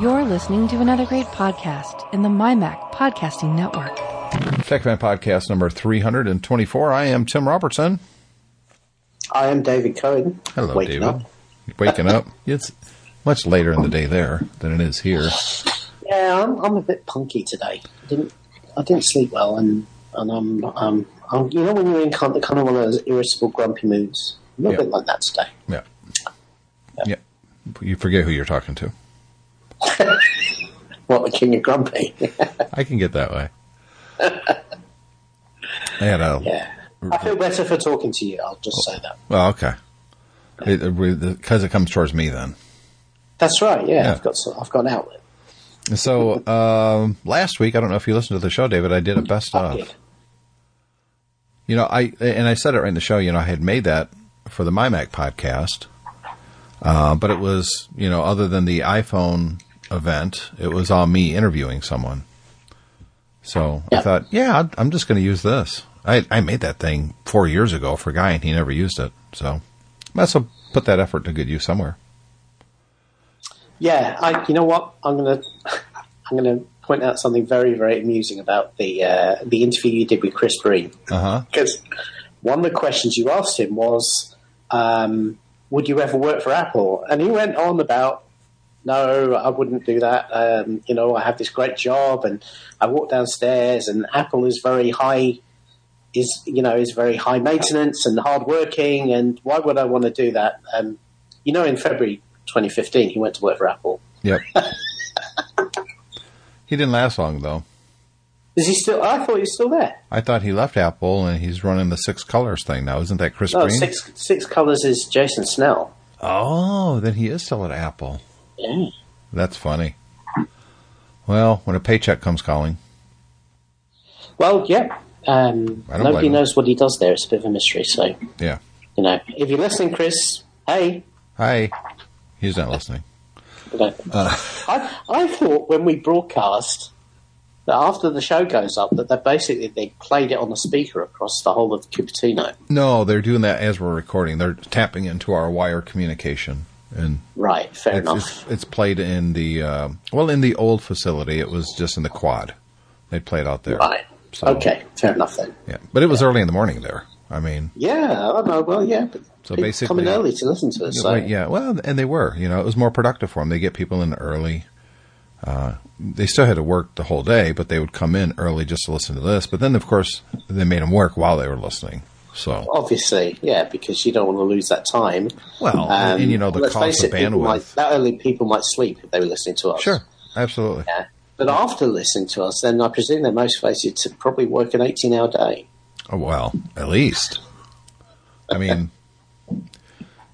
You're listening to another great podcast in the MyMac Podcasting Network. TechFan Podcast number 324. I am Tim Robertson. I am David Cohen. Hello, Waking David. up. Waking up. It's much later in the day there than it is here. Yeah, I'm, I'm a bit punky today. I didn't I didn't sleep well, and and I'm um I'm, you know when you're in kind of, kind of one of those irritable, grumpy moods. I'm a Yeah. bit like that today. Yeah. Yeah. You forget who you're talking to. What the king of grumpy? I can get that way. I had a. yeah, I feel better for talking to you. I'll just say that. Well, okay. Because it, comes towards me then. That's right. Yeah, Yeah. I've got I've got an outlet. So um, last week, I don't know if you listened to the show, David. I did a best I of. did. You know, I and I said it right in the show. You know, I had made that for the MyMac podcast, uh, but it was you know other than the iPhone event, it was all me interviewing someone. So I thought, yeah, I'm- just going to use this. I I made that thing four years ago for a guy, and he never used it. So as well put that effort to good use somewhere. Yeah, I, you know what? I'm gonna I'm gonna point out something very very amusing about the uh, the interview you did with Chris Breen. Uh huh. because one of the questions you asked him was, um, "Would you ever work for Apple?" And he went on about, "No, I wouldn't do that. Um, you know, I have this great job, and I walk downstairs, and Apple is very high." Is you know is very high maintenance and hardworking, and why would I want to do that? Um, you know, in February 2015, he went to work for Apple. Yep. he didn't last long though. Is he still? I thought he was still there. I thought he left Apple and he's running the six colors thing now. Isn't that Chris No, Green? six six colors is Jason Snell. Oh, then he is still at Apple. Yeah. That's funny. Well, when a paycheck comes calling, Well, yeah. Um, nobody knows what he does there. It's a bit of a mystery. So, yeah. you know, if you're listening, Chris, hey. Hi. He's not listening. Uh. I, I thought when we broadcast that after the show goes up that they basically they played it on the speaker across the whole of Cupertino. No, they're doing that as we're recording. They're tapping into our wire communication, and Right, fair it's, enough. it's, it's played in the uh, well in the old facility. It was just in the quad. They played out there. Right. So- Okay, fair enough then. Yeah, but it was early in the morning there. I mean, Yeah, I know. Well, yeah, but So basically- coming early to listen to us. So. Right, yeah, well, and they were. You know, it was more productive for them. They get people in early. Uh, they still had to work the whole day, but they would come in early just to listen to this. But then, of course, they made them work while they were listening. So, Obviously, yeah, because you don't want to lose that time. well, and, and, you know the let's cost of people might, bandwidth. that early people might sleep if they were listening to us. Sure, absolutely. Yeah. But after listening to us, then I presume they're motivated to probably work an 18 hour day. Oh, well, at least. I mean,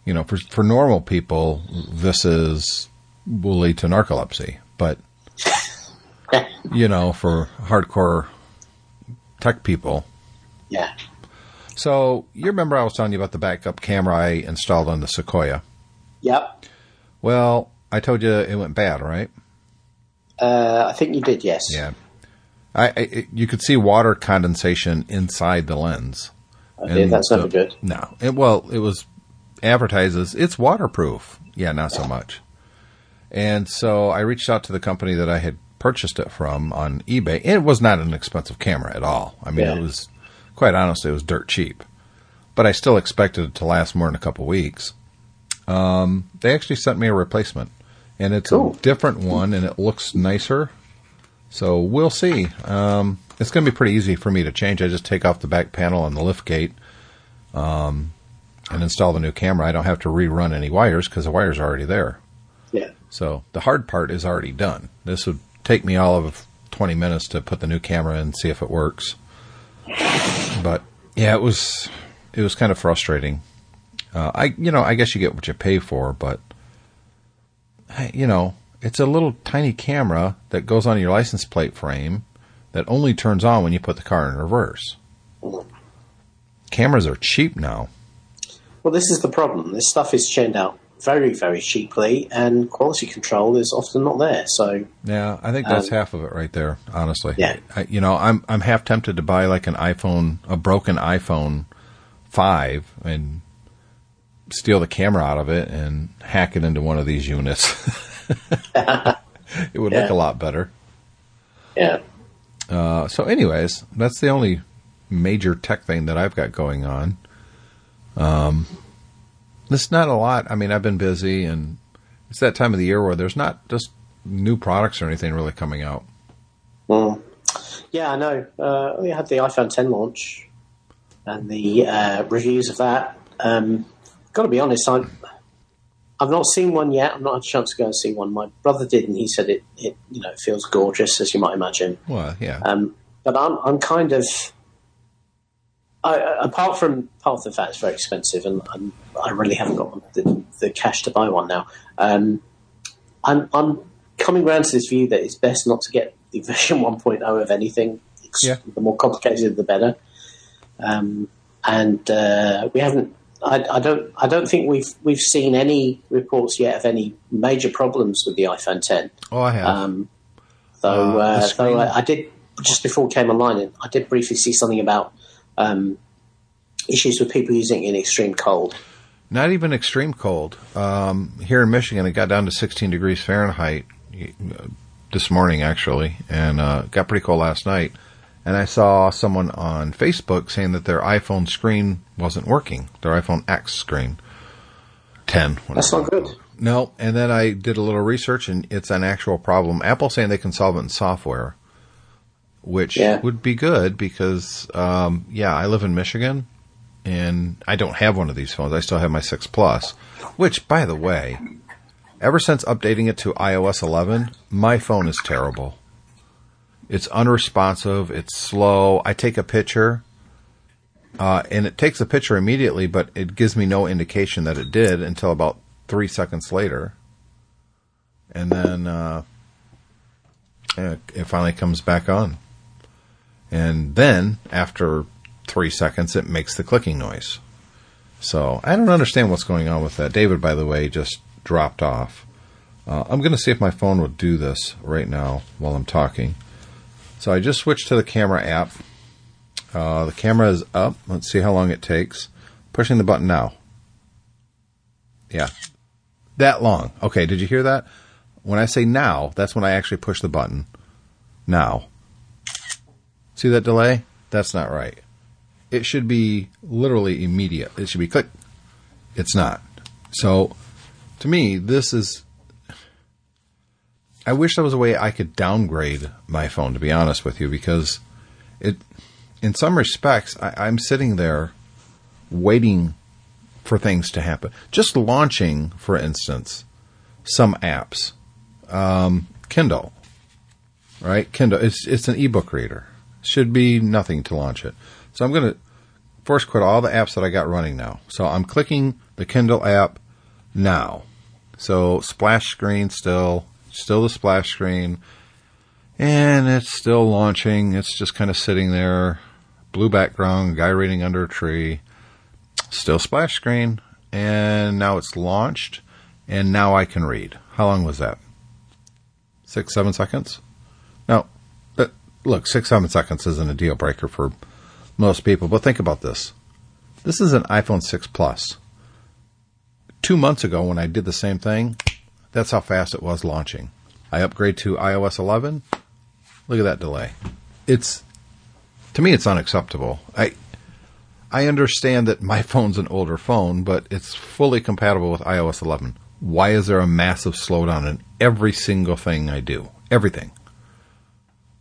you know, for for normal people, this is will lead to narcolepsy, but you know, for hardcore tech people, Yeah. So you remember I was telling you about the backup camera I installed on the Sequoia? Yep. Well, I told you it went bad, right? Uh, I think you did, yes. Yeah. I, I you could see water condensation inside the lens. Okay, And that's so- never good. No. It, well, it was advertises it's waterproof. Yeah, not so much. And so I reached out to the company that I had purchased it from on eBay. It was not an expensive camera at all. I mean, Yeah. it was quite honestly, it was dirt cheap. But I still expected it to last more than a couple weeks. Um, they actually sent me a replacement, and it's Cool. a different one, and it looks nicer. So we'll see. Um, it's going to be pretty easy for me to change. I just take off the back panel and the lift gate, um, and install the new camera. I don't have to rerun any wires because the wires are already there. Yeah. So the hard part is already done. This would take me all of 20 minutes to put the new camera in and see if it works. But yeah, it was it was kind of frustrating. Uh, I you know I guess you get what you pay for, but you know it's a little tiny camera that goes on your license plate frame that only turns on when you put the car in reverse. Cameras are cheap now. Well, this is the problem. This stuff is churned out very, very cheaply, and quality control is often not there. So, Yeah, I think that's Um, half of it right there. Honestly, Yeah. I, you know, I'm I'm half tempted to buy like an iPhone, a broken iPhone five, and steal the camera out of it and hack it into one of these units. it would look a lot better. Yeah. Uh, so, anyways, that's the only major tech thing that I've got going on. Um, it's not a lot. I mean, I've been busy, and it's that time of the year where there's not just new products or anything really coming out. Mm. Yeah, I know. Uh, we had the iPhone 10 launch and the uh, reviews of that. Um, Got to be honest, I'm, I've not seen one yet. I've not had a chance to go and see one. My brother did, and he said it, it you know, feels gorgeous, as you might imagine. Well, yeah. Um, but I'm, I'm kind of, I, I- apart from part of the fact it's very expensive, and, and I really haven't got the, the cash to buy one now. Um, I'm, I'm coming round to this view that it's best not to get the version 1.0 of anything. It's, Yeah. The more complicated, the better. Um, and uh, we haven't. I, I don't. I don't think we've we've seen any reports yet of any major problems with the iPhone 10. oh, I have. Um, though, Uh, uh, though I, I did just before it came online, I did briefly see something about um, issues with people using it in extreme cold. Not even extreme cold. Um, here in Michigan, it got down to 16 degrees Fahrenheit uh, this morning, actually, and uh, got pretty cold last night. And I saw someone on Facebook saying that their iPhone screen wasn't working, their iPhone X screen. 10. That's not good. No, and then I did a little research, and it's an actual problem. Apple saying they can solve it in software, which Yeah. would be good because, um, yeah, I live in Michigan, and I don't have one of these phones. I still have my six plus, which, by the way, ever since updating it to iOS 11, my phone is terrible. It's unresponsive. It's slow. I take a picture. Uh, and it takes a picture immediately, but it gives me no indication that it did until about three seconds later. And then uh, it finally comes back on. And then, after three seconds, it makes the clicking noise. So I don't understand what's going on with that. David, by the way, just dropped off. Uh, I'm going to see if my phone will do this right now while I'm talking. So I just switched to the camera app. Uh, the camera is up. Let's see how long it takes. Pushing the button now. Yeah. That long. Okay, did you hear that? When I say now, that's when I actually push the button. Now. See that delay? That's not right. It should be literally immediate. It should be click. It's not. So, to me, this is. I wish there was a way I could downgrade my phone, to be honest with you, because it, in some respects, I, I'm sitting there waiting for things to happen. Just launching, for instance, some apps. Um, Kindle, right? Kindle, it's, it's an ebook reader. Should be nothing to launch it. So I'm going to first quit all the apps that I got running now. So I'm clicking the Kindle app now. So splash screen still, still the splash screen. And it's still launching. It's just kind of sitting there. Blue background, guy reading under a tree. Still splash screen. And now it's launched. And now I can read. How long was that? Six, seven seconds? Now, that, look, six, seven seconds isn't a deal breaker for most people, but think about this. This is an iPhone 6 Plus. Two months ago, when I did the same thing, that's how fast it was launching. I upgrade to iOS 11. Look at that delay. It's to me, it's unacceptable. I I understand that my phone's an older phone, but it's fully compatible with iOS 11. Why is there a massive slowdown in every single thing I do? Everything.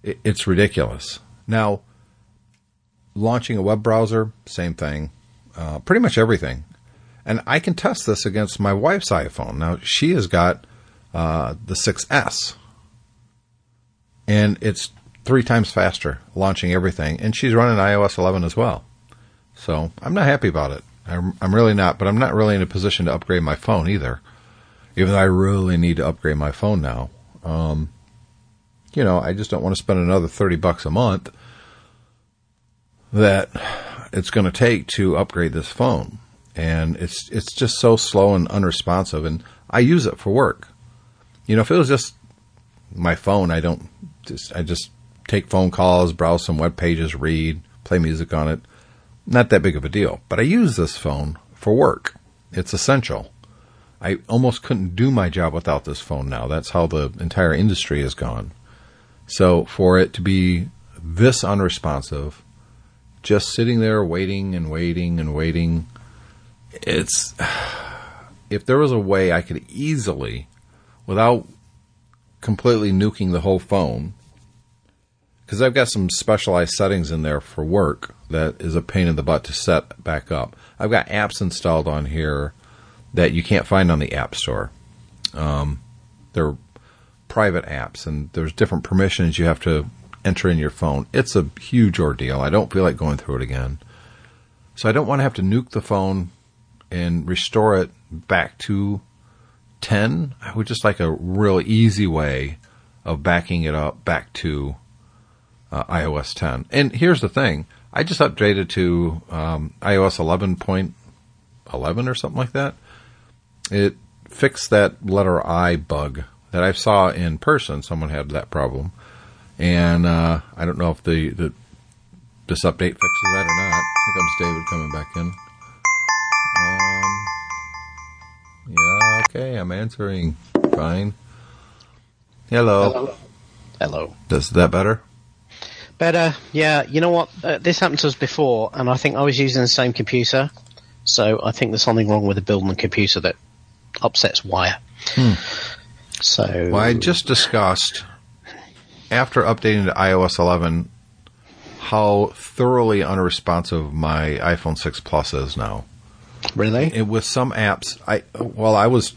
It, it's ridiculous. Now, launching a web browser, same thing. Uh, pretty much everything. And I can test this against my wife's iPhone. Now, she has got uh, the 6S. And it's three times faster launching everything. And she's running iOS 11 as well. So I'm not happy about it. I'm, I'm really not, but I'm not really in a position to upgrade my phone either. Even though I really need to upgrade my phone now. Um, you know, I just don't want to spend another 30 bucks a month that it's going to take to upgrade this phone. And it's it's just so slow and unresponsive and I use it for work. You know, if it was just my phone, I don't just I just take phone calls, browse some web pages, read, play music on it. Not that big of a deal. But I use this phone for work. It's essential. I almost couldn't do my job without this phone now. That's how the entire industry has gone. So for it to be this unresponsive, just sitting there waiting and waiting and waiting, it's if there was a way I could easily, without completely nuking the whole phone, because I've got some specialized settings in there for work that is a pain in the butt to set back up. I've got apps installed on here that you can't find on the App Store. Um, they're private apps, and there's different permissions you have to enter in your phone. It's a huge ordeal. I don't feel like going through it again. So I don't want to have to nuke the phone and restore it back to 10. I would just like a real easy way of backing it up back to uh, iOS 10. And here's the thing I just updated to um, iOS 11.11 or something like that. It fixed that letter I bug that I saw in person. Someone had that problem. And uh, I don't know if the, the this update fixes that or not. Here comes David coming back in. Um, yeah, okay, I'm answering. Fine. Hello. Hello. Hello. Is that better? Better, yeah. You know what? Uh, this happened to us before, and I think I was using the same computer, so I think there's something wrong with the build on the computer that upsets wire. So, Well, I just discussed after updating to iOS 11 how thoroughly unresponsive my iPhone 6 Plus is now. really, with some apps, I while I was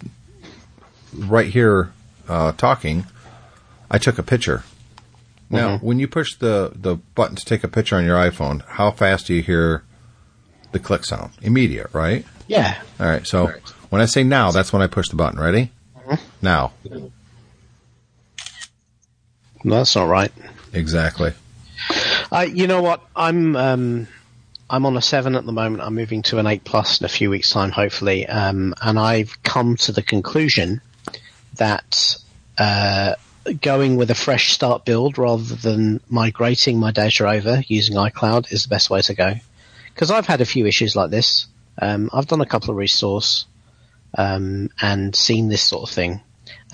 right here uh, talking, I took a picture. Now, when you push the the button to take a picture on your iPhone, how fast do you hear the click sound? Immediate, right? yeah. All right. So when I say now, that's when I push the button. Ready? Now. No, that's not right. Exactly. Uh, you know what? I'm um, I'm on a seven at the moment. I'm moving to an eight plus in a few weeks' time, hopefully. Um, and I've come to the conclusion that uh, going with a fresh start build rather than migrating my data over using iCloud is the best way to go. Because I've had a few issues like this. Um, I've done a couple of restores um, and seen this sort of thing.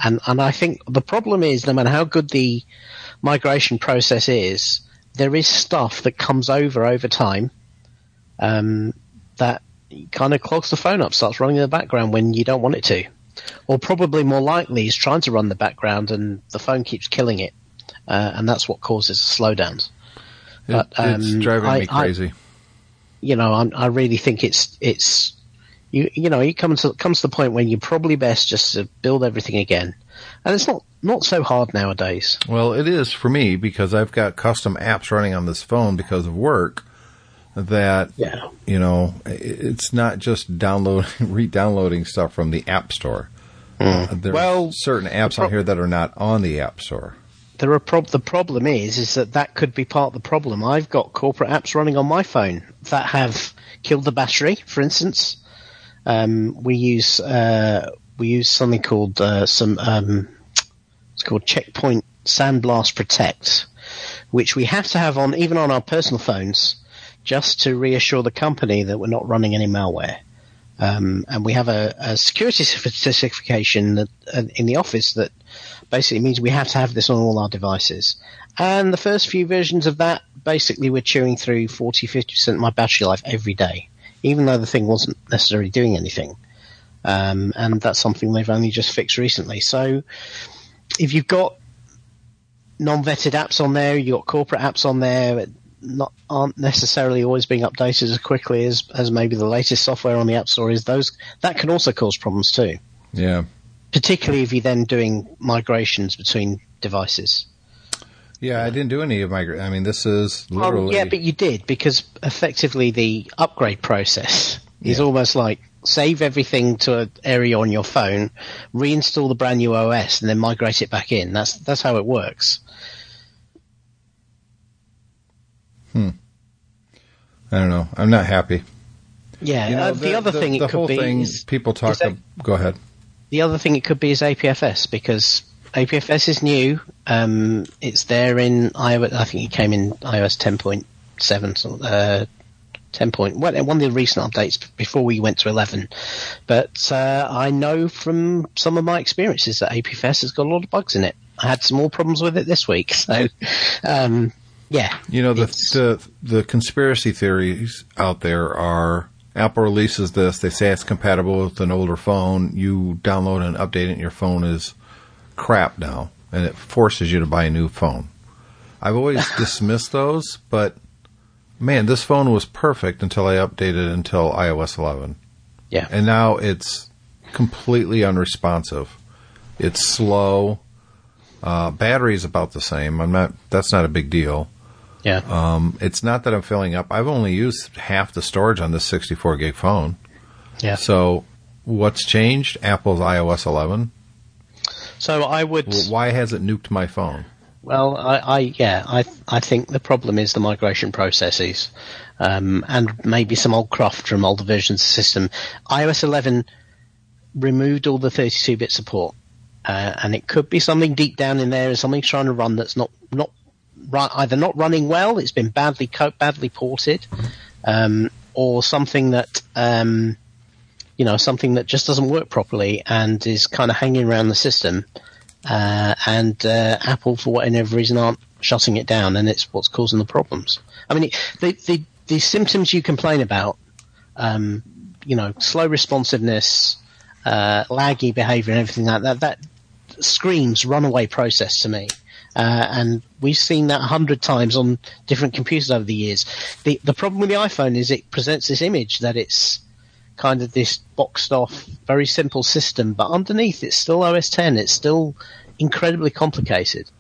And and I think the problem is no matter how good the migration process is, there is stuff that comes over over time um, that kind of clogs the phone up, starts running in the background when you don't want it to. Or probably more likely is trying to run the background and the phone keeps killing it. Uh, and that's what causes slowdowns. But, it's um, driving I- me I- crazy. You know, I'm, I really think it's, it's, you, you know, it comes to, comes to the point when you're probably best just to build everything again. And it's not, not so hard nowadays. Well, it is for me because I've got custom apps running on this phone because of work that Yeah. you know it's not just download re-downloading stuff from the app store. Uh, there. Well, are certain apps prob- on here that are not on the app store. There are prob- the problem is is that that could be part of the problem. I've got corporate apps running on my phone that have killed the battery. For instance, um, we use uh, we use something called uh, some um, it's called Checkpoint Sandblast Protect, which we have to have on even on our personal phones, just to reassure the company that we're not running any malware. Um, and we have a, a security certification that, uh, in the office that basically means we have to have this on all our devices. And the first few versions of that, basically we're chewing through 40, 50% of my battery life every day, even though the thing wasn't necessarily doing anything. Um, and that's something they've only just fixed recently. So if you've got non-vetted apps on there, you've got corporate apps on there, not aren't necessarily always being updated as quickly as, as maybe the latest software on the App Store is. Those that can also cause problems too, Yeah, particularly if you're then doing migrations between devices. Yeah. I didn't do any of my. I mean, this is literally. Oh, yeah, but you did because effectively the upgrade process is Yeah. almost like save everything to an area on your phone, reinstall the brand new OS, and then migrate it back in. That's that's how it works. Hmm. I don't know. I'm not happy. Yeah. You know, uh, the, other thing the it could be thing is people talk. is go ahead. The other thing it could be is APFS because APFS is new. Um, it's there in iOS. I think it came in iOS 10.7, so, uh, 10 point, well, one of the recent updates before we went to 11. But uh, I know from some of my experiences that APFS has got a lot of bugs in it. I had some more problems with it this week. So, um, yeah. You know, the, the the conspiracy theories out there are Apple releases this, they say it's compatible with an older phone, you download and update it, and your phone is crap now, and it forces you to buy a new phone. I've always dismissed those, but man, this phone was perfect until I updated until iOS 11. Yeah. And now it's completely unresponsive. It's slow. Uh, battery is about the same. I'm not. That's not a big deal. yeah. Um, it's not that I'm filling up. I've only used half the storage on this 64 gig phone. yeah. So, what's changed? Apple's iOS 11. So I would. Well, why has it nuked my phone? Well, I, I yeah, I I think the problem is the migration processes, um, and maybe some old craft from older versions of the system. iOS 11 removed all the 32-bit support, uh, and it could be something deep down in there, and something trying to run that's not not run, either not running well, it's been badly co- badly ported, um, or something that. Um, you know, something that just doesn't work properly and is kind of hanging around the system uh, and uh, Apple, for whatever reason, aren't shutting it down, and it's what's causing the problems. I mean, the the, the symptoms you complain about, um, you know, slow responsiveness, uh, laggy behavior, and everything like that, that screams runaway process to me. Uh, and we've seen that a hundred times on different computers over the years. The the problem with the iPhone is it presents this image that it's kind of this boxed off, very simple system, but underneath it's still OS 10. It's still incredibly complicated.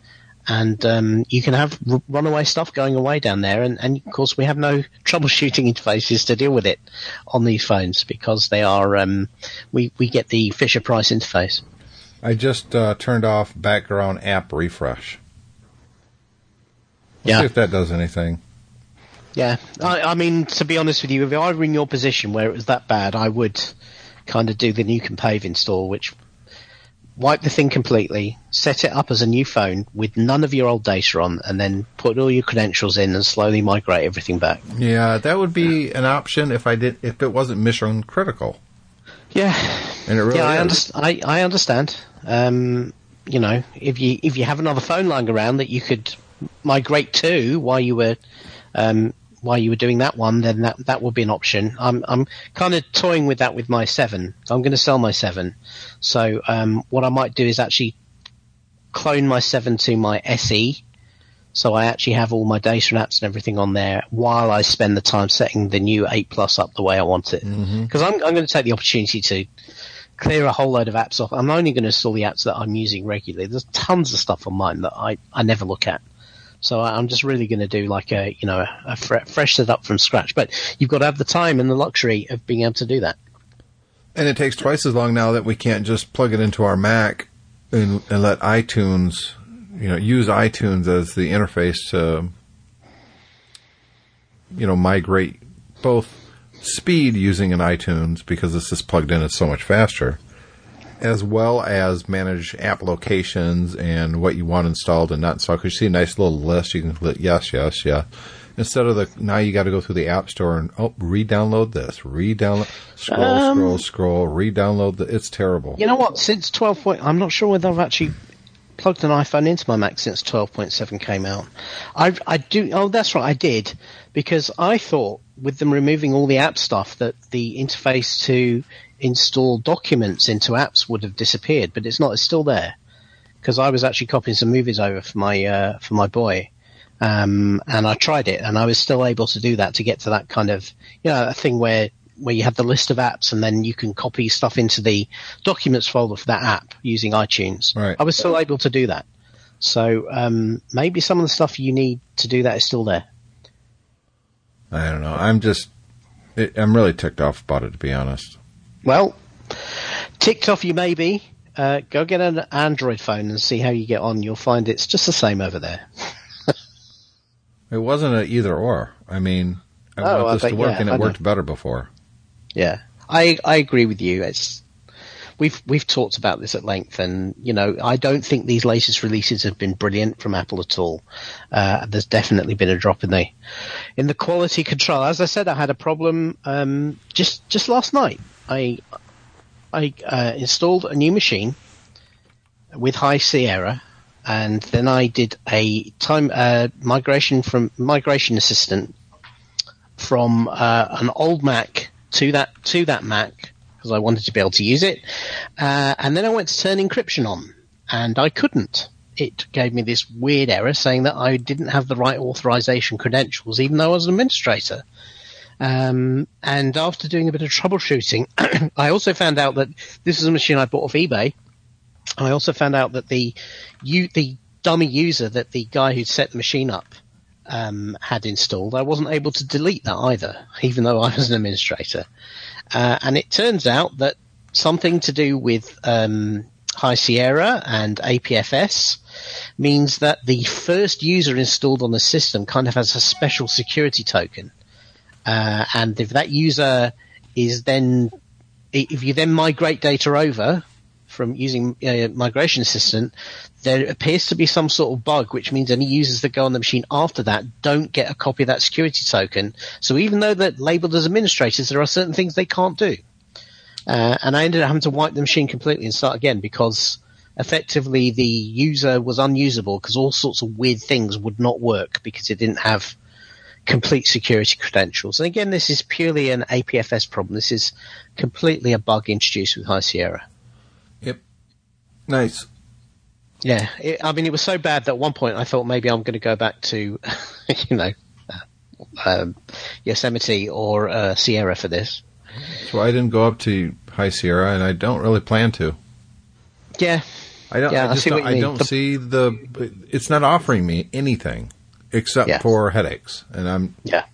And um, you can have r- runaway stuff going away down there, and, and of course we have no troubleshooting interfaces to deal with it on these phones because they are um, we we get the Fisher Price interface. I just uh, turned off background app refresh. Let's Yeah. See if that does anything. Yeah, I, I mean, to be honest with you, if I were in your position where it was that bad, I would kind of do the Nuke and Pave install, which wipe the thing completely, set it up as a new phone with none of your old data on, and then put all your credentials in and slowly migrate everything back. Yeah, that would be an option if I did if it wasn't mission critical. Yeah, And it really yeah, I, underst- I, I understand. Um, you know, if you if you have another phone lying around that you could migrate to while you were um, while you were doing that one, then that that would be an option. I'm I'm kind of toying with that with my seven. I'm going to sell my seven, so um, what I might do is actually clone my seven to my SE. So I actually have all my data and apps and everything on there while I spend the time setting the new 8 Plus up the way I want it. Because I'm, I'm going to take the opportunity to clear a whole load of apps off. I'm only going to install the apps that I'm using regularly. There's tons of stuff on mine that I, I never look at. So I'm just really going to do like a, you know, a, fre- fresh setup from scratch. But you've got to have the time and the luxury of being able to do that. And it takes twice as long now that we can't just plug it into our Mac and, and let iTunes, you know, use iTunes as the interface to, you know, migrate both speed using an iTunes because this is plugged in, it's so much faster, as well as manage app locations and what you want installed and not installed. Because you see a nice little list, you can click yes, yes, yeah. Instead of the now you got to go through the app store and oh re-download this, re-download, scroll, Um, scroll, scroll, re-download. The, it's terrible. You know what? Since 12 point, I'm not sure whether I've actually plugged an iPhone into my Mac since 12.7 came out. I, I do. Oh, that's right, I did because I thought with them removing all the app stuff that the interface to install documents into apps would have disappeared, but it's not. It's still there because I was actually copying some movies over for my uh, for my boy. Um, and I tried it, and I was still able to do that to get to that kind of, you know, a thing where where you have the list of apps, and then you can copy stuff into the documents folder for that app using iTunes. Right. I was still able to do that. So um, maybe some of the stuff you need to do that is still there. I don't know. I'm just, it, I'm really ticked off about it to be honest. Well, ticked off you may be. Uh, go get an Android phone and see how you get on. You'll find it's just the same over there. It wasn't an either or. I mean, I Oh, want I this to work, yeah, and it worked better before. Yeah, I I agree with you. It's we've we've talked about this at length, and you know, I don't think these latest releases have been brilliant from Apple at all. Uh, there's definitely been a drop in the in the quality control. As I said, I had a problem um, just just last night. I I uh, installed a new machine with High Sierra, and then I did a time uh, migration from Migration Assistant from uh, an old Mac to that to that Mac because I wanted to be able to use it. Uh, and then I went to turn encryption on, and I couldn't. It gave me this weird error saying that I didn't have the right authorization credentials, even though I was an administrator. Um, and after doing a bit of troubleshooting, I also found out that this is a machine I bought off eBay. I also found out that the you, the dummy user that the guy who set the machine up um, had installed, I wasn't able to delete that either, even though I was an administrator. Uh, and it turns out that something to do with um, High Sierra and APFS means that the first user installed on the system kind of has a special security token. Uh, and if that user is then, if you then migrate data over from using uh, Migration Assistant, there appears to be some sort of bug, which means any users that go on the machine after that don't get a copy of that security token. So even though they're labeled as administrators, there are certain things they can't do. Uh, and I ended up having to wipe the machine completely and start again because effectively the user was unusable because all sorts of weird things would not work because it didn't have complete security credentials. And again, this is purely an APFS problem. This is completely a bug introduced with High Sierra. Nice. Yeah, it, I mean, it was so bad that at one point I thought maybe I'm going to go back to, you know, uh, um, Yosemite or uh, Sierra for this. So I didn't go up to High Sierra, and I don't really plan to. Yeah, I don't. Yeah, I, I just see don't, you I don't The- see the. It's not offering me anything except Yeah. for headaches, and I'm yeah,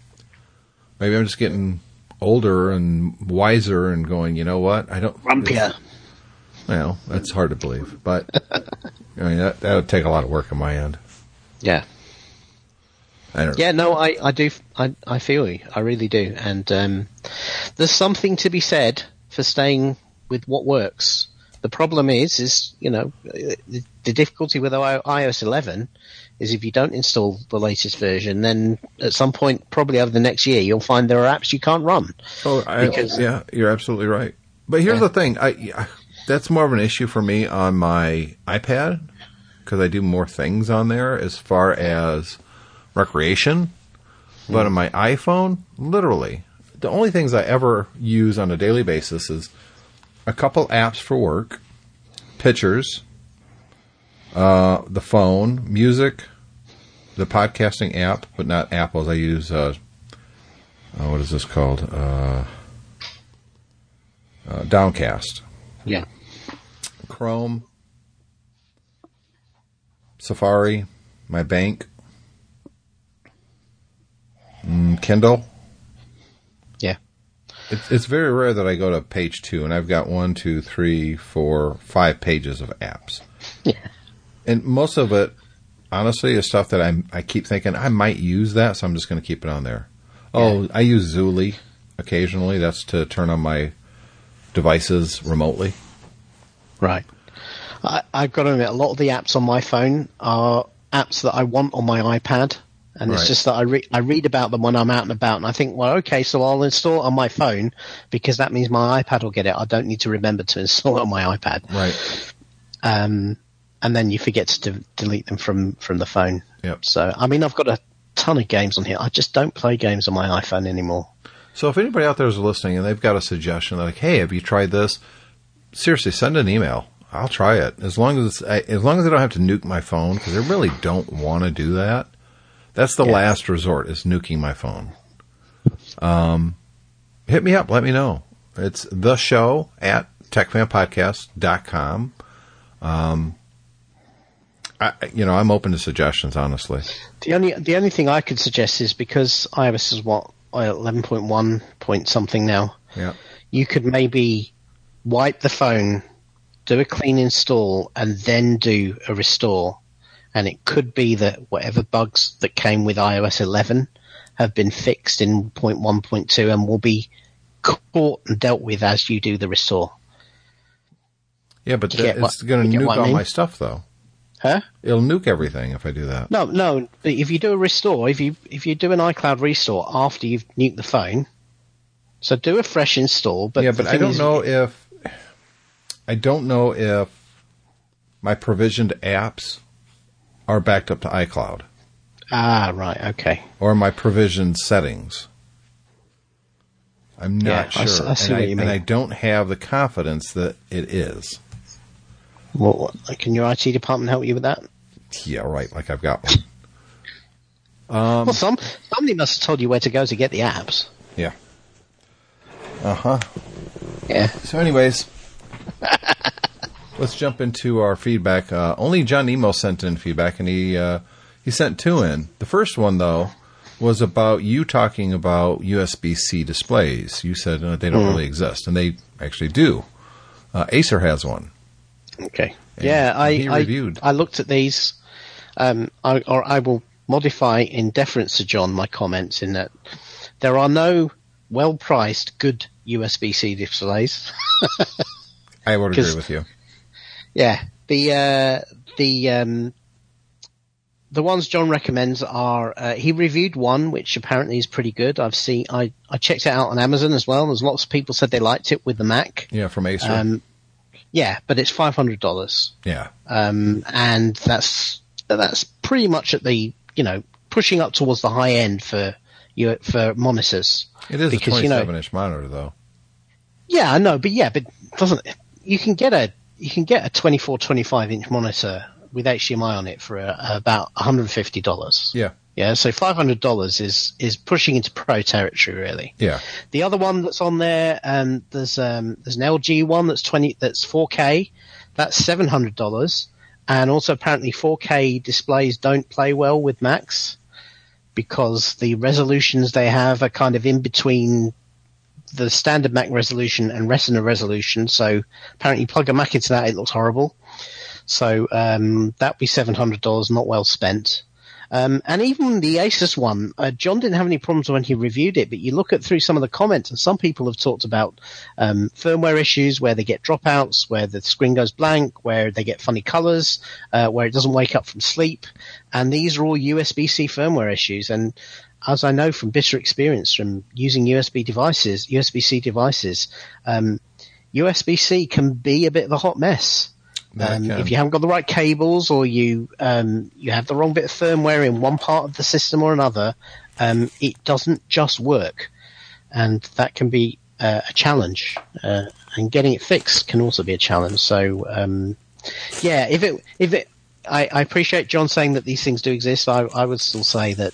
maybe I'm just getting older and wiser and going. You know what? I don't. rumpier. Well, that's hard to believe, but I mean that that would take a lot of work on my end. Yeah, I don't. yeah. No, I, I do. I, I feel you. I really do. And um, there's something to be said for staying with what works. The problem is, is you know, the, the difficulty with iOS 11 is if you don't install the latest version, then at some point, probably over the next year, you'll find there are apps you can't run. Oh, I, Because- yeah, you're absolutely right. But here's Yeah. the thing: I that's more of an issue for me on my iPad because I do more things on there as far as recreation. But on my iPhone, literally, the only things I ever use on a daily basis is a couple apps for work, pictures, uh, the phone, music, the podcasting app, but not Apple's. I use uh, uh, what is this called? Uh, uh, Downcast, Yeah. Chrome, Safari, my bank, mm, Kindle. Yeah. It's, it's very rare that I go to page two, and I've got one, two, three, four, five pages of apps. Yeah. And most of it, honestly, is stuff that I I keep thinking I might use that, so I'm just going to keep it on there. Oh, I use Zuli occasionally. That's to turn on my devices remotely. Right. I, I've got to admit, a lot of the apps on my phone are apps that I want on my iPad. And it's just that I, re- I read about them when I'm out and about, and I think, well, okay, so I'll install it on my phone because that means my iPad will get it. I don't need to remember to install it on my iPad. Right. Um, and then you forget to de- delete them from, from the phone. Yep. So, I mean, I've got a ton of games on here. I just don't play games on my iPhone anymore. So if anybody out there is listening and they've got a suggestion, like, "Hey, have you tried this?" Seriously, send an email. I'll try it as long as I, as long as I don't have to nuke my phone because I really don't want to do that. That's the Yeah. last resort is nuking my phone. Um, hit me up. Let me know. It's the show at techfanpodcast.com. Um, I, you know, I'm open to suggestions, honestly. The only the only thing I could suggest is because iOS is what eleven point one point something now. Yeah. You could maybe wipe the phone, do a clean install, and then do a restore. And it could be that whatever bugs that came with iOS 11 have been fixed in 0.1.2 and will be caught and dealt with as you do the restore. Yeah, but it's going to nuke what I all mean? my stuff, though. Huh? It'll nuke everything if I do that. No, no. If you do a restore, if you if you do an iCloud restore after you've nuked the phone, so do a fresh install. But yeah, but I don't is- know if I don't know if my provisioned apps are backed up to iCloud Ah, right. Okay. or my provisioned settings. I'm not Yeah, sure, I see and, what I, you and. I don't have the confidence that it is. What, can your IT department help you with that? Yeah, right. Like I've got one. Um, well, some somebody must have told you where to go to get the apps. Yeah. Uh huh. Yeah. So, anyways, let's jump into our feedback. Uh, only John Nemo sent in feedback, and he uh, he sent two in. The first one, though, was about you talking about USB C displays. You said uh, they don't really exist, and they actually do. Uh, Acer has one. Okay. And yeah, I, he I. I looked at these, um, I, or I will modify in deference to John my comments in that there are no well-priced good USB-C displays. I would agree with you. Yeah, the uh, the um, the ones John recommends are uh, he reviewed one which apparently is pretty good. I've seen I I checked it out on Amazon as well. There's lots of people said they liked it with the Mac. Yeah, from Acer. Um, yeah, but it's five hundred dollars, yeah. um, and that's that's pretty much at the you know pushing up towards the high end for you for monitors. It is because, a you know- 27 inch monitor, though. Yeah, I know, but yeah, but doesn't you can get a you can get a 24, 25 inch monitor with HDMI on it for uh about one hundred and fifty dollars. Yeah. Yeah, so five hundred dollars is is pushing into pro territory, really. Yeah. The other one that's on there, um, there's um, there's an LG one that's twenty that's 4K, that's seven hundred dollars, and also apparently 4K displays don't play well with Macs because the resolutions they have are kind of in between the standard Mac resolution and Retina resolution. So apparently, plug a Mac into that, it looks horrible. So um, that'd be seven hundred dollars, not well spent. Um, and even the Asus one, uh, John didn't have any problems when he reviewed it, but you look at through some of the comments, and some people have talked about um, firmware issues where they get dropouts, where the screen goes blank, where they get funny colors, uh, where it doesn't wake up from sleep, and these are all USB-C firmware issues. And as I know from bitter experience from using USB devices, USB-C devices, um, USB-C can be a bit of a hot mess. Um, if you haven't got the right cables or you um, you have the wrong bit of firmware in one part of the system or another, um, it doesn't just work, and that can be uh, a challenge. Uh, and getting it fixed can also be a challenge. So um, yeah, if it if it, I, I appreciate John saying that these things do exist. I, I would still say that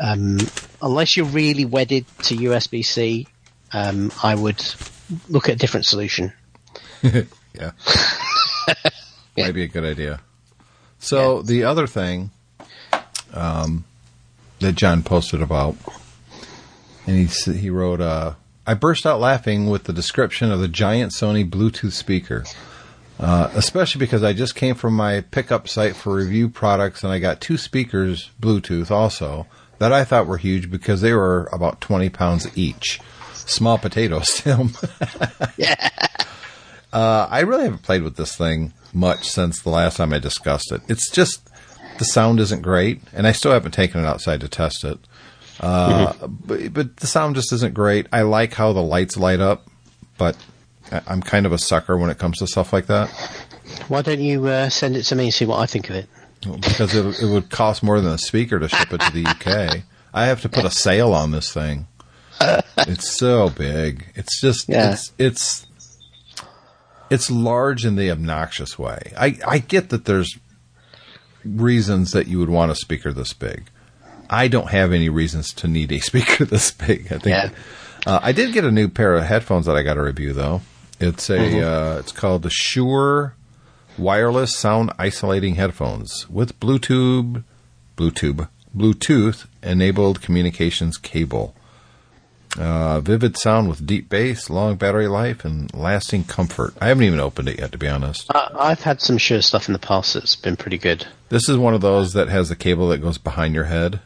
um, unless you're really wedded to USB C, um, I would look at a different solution. Yeah. Might be a good idea. So the other thing um, that John posted about, and he he wrote, uh, "I burst out laughing with the description of the giant Sony Bluetooth speaker, uh, especially because I just came from my pickup site for review products, and I got two speakers Bluetooth also that I thought were huge because they were about twenty pounds each. Small potatoes, Tim." Uh, I really haven't played with this thing much since the last time I discussed it. It's just the sound isn't great, and I still haven't taken it outside to test it. Uh, but, but the sound just isn't great. I like how the lights light up, but I'm kind of a sucker when it comes to stuff like that Why don't you uh, send it to me and see what I think of it? Because it, it would cost more than a speaker to ship it to the UK. I have to put a sale on this thing. It's so big. It's just Yeah. it's it's it's large in the obnoxious way. I I get that there's reasons that you would want a speaker this big. I don't have any reasons to need a speaker this big. I think Yeah. uh, I did get a new pair of headphones that I got to review though. It's a Mm-hmm. uh, it's called the Shure wireless sound isolating headphones with Bluetooth Bluetooth Bluetooth enabled communications cable. Uh, vivid sound with deep bass, long battery life, and lasting comfort. I haven't even opened it yet, to be honest. I, I've had some Shure stuff in the past that's been pretty good. This is one of those that has a cable that goes behind your head.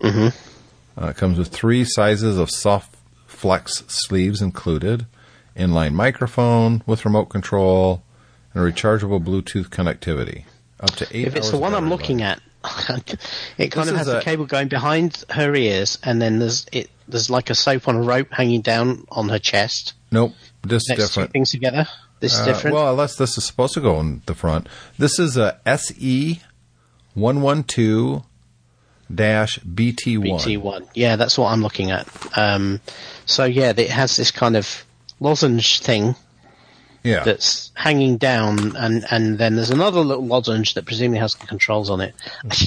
Mm-hmm. Uh, it comes with three sizes of soft flex sleeves included, inline microphone with remote control, and rechargeable Bluetooth connectivity. Up to eight. If it's the one I'm looking life. at, it kind This of has a cable going behind her ears, and then there's it. There's like a soap on a rope hanging down on her chest. Nope, this Next two different. things together. This is Uh, different. Well, unless this is supposed to go in the front. This is a SE one one two dash BT one. BT1. Yeah, that's what I'm looking at. Um, so yeah, it has this kind of lozenge thing Yeah, that's hanging down, and and then there's another little lozenge that presumably has controls on it.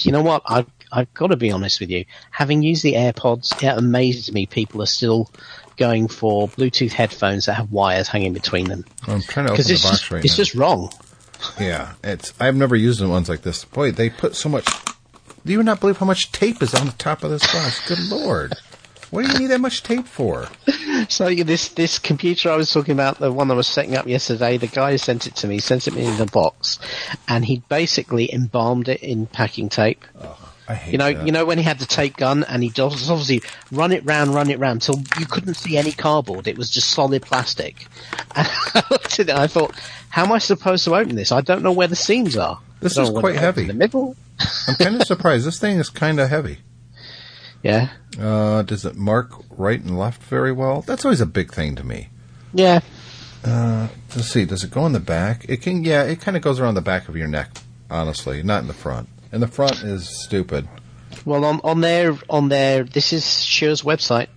You know what? I've I've got to be honest with you. Having used the AirPods, it amazes me people are still going for Bluetooth headphones that have wires hanging between them I'm trying to open the it's box just, right it's now. just wrong. Yeah, it's. I've never used ones like this. Boy, they put so much. Do you not believe how much tape is on the top of this box? Good lord! What do you need that much tape for? So this this computer I was talking about, the one I was setting up yesterday, the guy who sent it to me, sent it me in a box, and he basically embalmed it in packing tape. Oh, I hate You know, that. you know when he had the tape gun and he does obviously run it round, run it round till you couldn't see any cardboard. It was just solid plastic. And I looked at it and I thought, how am I supposed to open this? I don't know where the seams are. This is quite heavy. The middle. I'm kind of surprised. This thing is kind of heavy. Yeah, Uh, does it mark right and left very well? That's always a big thing to me. yeah. Let's see. Does it go in the back? It can. Yeah, it kind of goes around the back of your neck. Honestly, not in the front. And the front is stupid. Well, on on their on their this is Shure's website,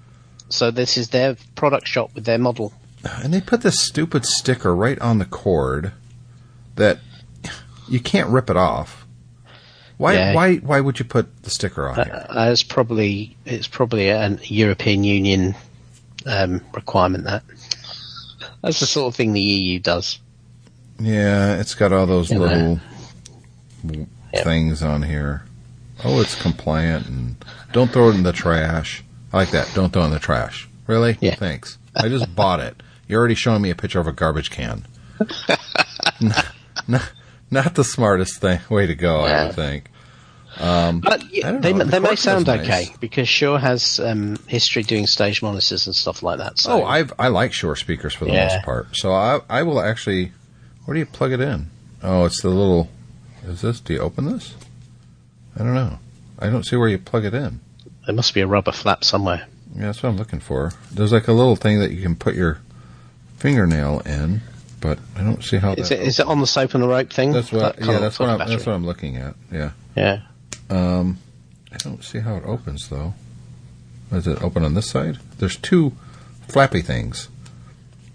so this is their product shop with their model. And they put this stupid sticker right on the cord that you can't rip it off. Why? Yeah. Why? Why would you put the sticker on here? Uh, it's probably it's probably a European Union um, requirement. That that's the sort of thing the EU does. Yeah, it's got all those You know. little w Yep. things on here. Oh, it's compliant and don't throw it in the trash. I like that. Don't throw it in the trash. Really? Yeah. Thanks. I just bought it. You're already showing me a picture of a garbage can. not, not the smartest thing way to go, I would think. But yeah, they they may sound was okay because Shure has um, history doing stage monitors and stuff like that. So Oh, I I like Shure speakers for the Yeah. most part. So I I will actually. Where do you plug it in? Oh, it's the little. Is this? Do you open this? I don't know. I don't see where you plug it in. there must be a rubber flap somewhere. Yeah, that's what I'm looking for. There's like a little thing that you can put your fingernail in, but I don't see how. Is that it is it on the soap and the rope thing? That's what. That Yeah, that's what. I'm, that's what I'm looking at. Yeah. Yeah. Um, I don't see how it opens though. Does it open on this side? There's two flappy things,